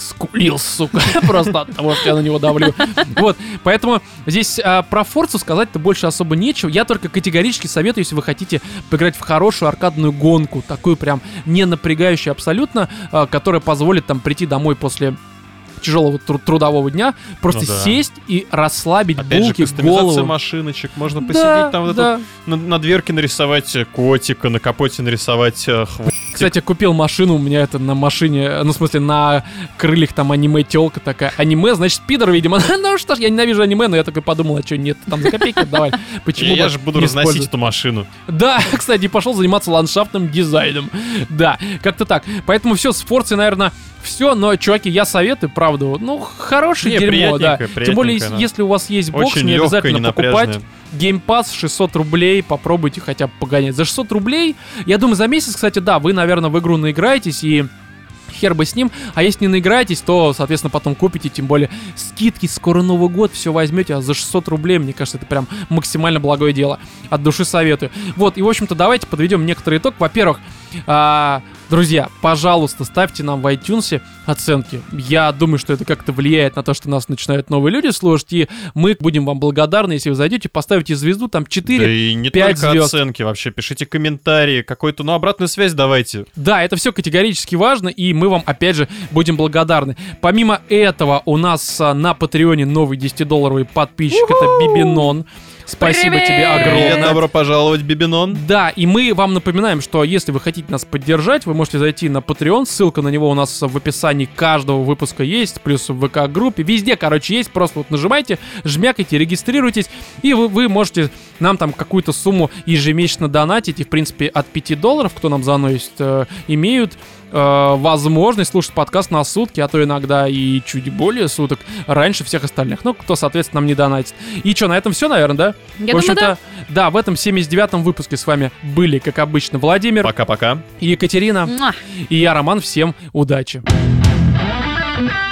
скулил, сука, просто от того, что я на него давлю. Вот, поэтому здесь а, про Форцу сказать-то больше особо нечего. Я только категорически советую, если вы хотите поиграть в хорошую аркадную гонку, такую прям не напрягающую абсолютно, а, которая позволит там прийти домой после тяжелого тру- трудового дня, просто Ну да. сесть и расслабить Опять же, булки, кастомизация голову. машиночек. Можно Да, посидеть там вот да. эту- на, на дверке нарисовать котика, на капоте нарисовать э, хвост. Кстати, купил машину, у меня это на машине, ну, в смысле, на крыльях там аниме телка такая. Аниме, значит, пидор, видимо. ну что ж, я ненавижу аниме, но я такой подумал, а что нет, там за копейки давай. Почему Я же буду разносить эту машину. Да, кстати, пошел заниматься ландшафтным дизайном. Да, как-то так. Поэтому все, с Форцей, наверное, все, но, чуваки, я советую, правда, ну, хорошее дерьмо, да. Тем более, если у вас есть бокс, не обязательно покупать. Game Pass 600 рублей, попробуйте хотя бы погонять. За 600 рублей, я думаю, за месяц, кстати, да, вы, наверное, в игру наиграетесь и хер бы с ним. А если не наиграетесь, то, соответственно, потом купите, тем более скидки, скоро Новый год, все возьмете, а за 600 рублей, мне кажется, это прям максимально благое дело. От души советую. Вот, и, в общем-то, давайте подведем некоторый итог. Во-первых, а, друзья, пожалуйста, ставьте нам в iTunes оценки. Я думаю, что это как-то влияет на то, что нас начинают новые люди слушать, и мы будем вам благодарны, если вы зайдете, поставите звезду, там 4, Да и не пять только звезд. оценки, вообще пишите комментарии, какую-то, ну, обратную связь давайте. Да, это все категорически важно, и мы вам, опять же, будем благодарны. Помимо этого, у нас а, на Патреоне новый 10-долларовый подписчик, это Бибинон. Спасибо Привет! тебе Привет, огромное. добро пожаловать, Бибинон. Да, и мы вам напоминаем, что если вы хотите нас поддержать, вы можете зайти на Patreon, ссылка на него у нас в описании каждого выпуска есть, плюс в ВК-группе, везде, короче, есть, просто вот нажимайте, жмякайте, регистрируйтесь, и вы, вы можете нам там какую-то сумму ежемесячно донатить, и, в принципе, от 5 долларов, кто нам заносит, э, имеют э, возможность слушать подкаст на сутки, а то иногда и чуть более суток раньше всех остальных. Ну, кто, соответственно, нам не донатит. И что, на этом все, наверное, да? Я в думаю, общем-то, да. в этом 79-м выпуске с вами были, как обычно, Владимир, Пока-пока. Екатерина Муа. и я, Роман. Всем удачи! Thank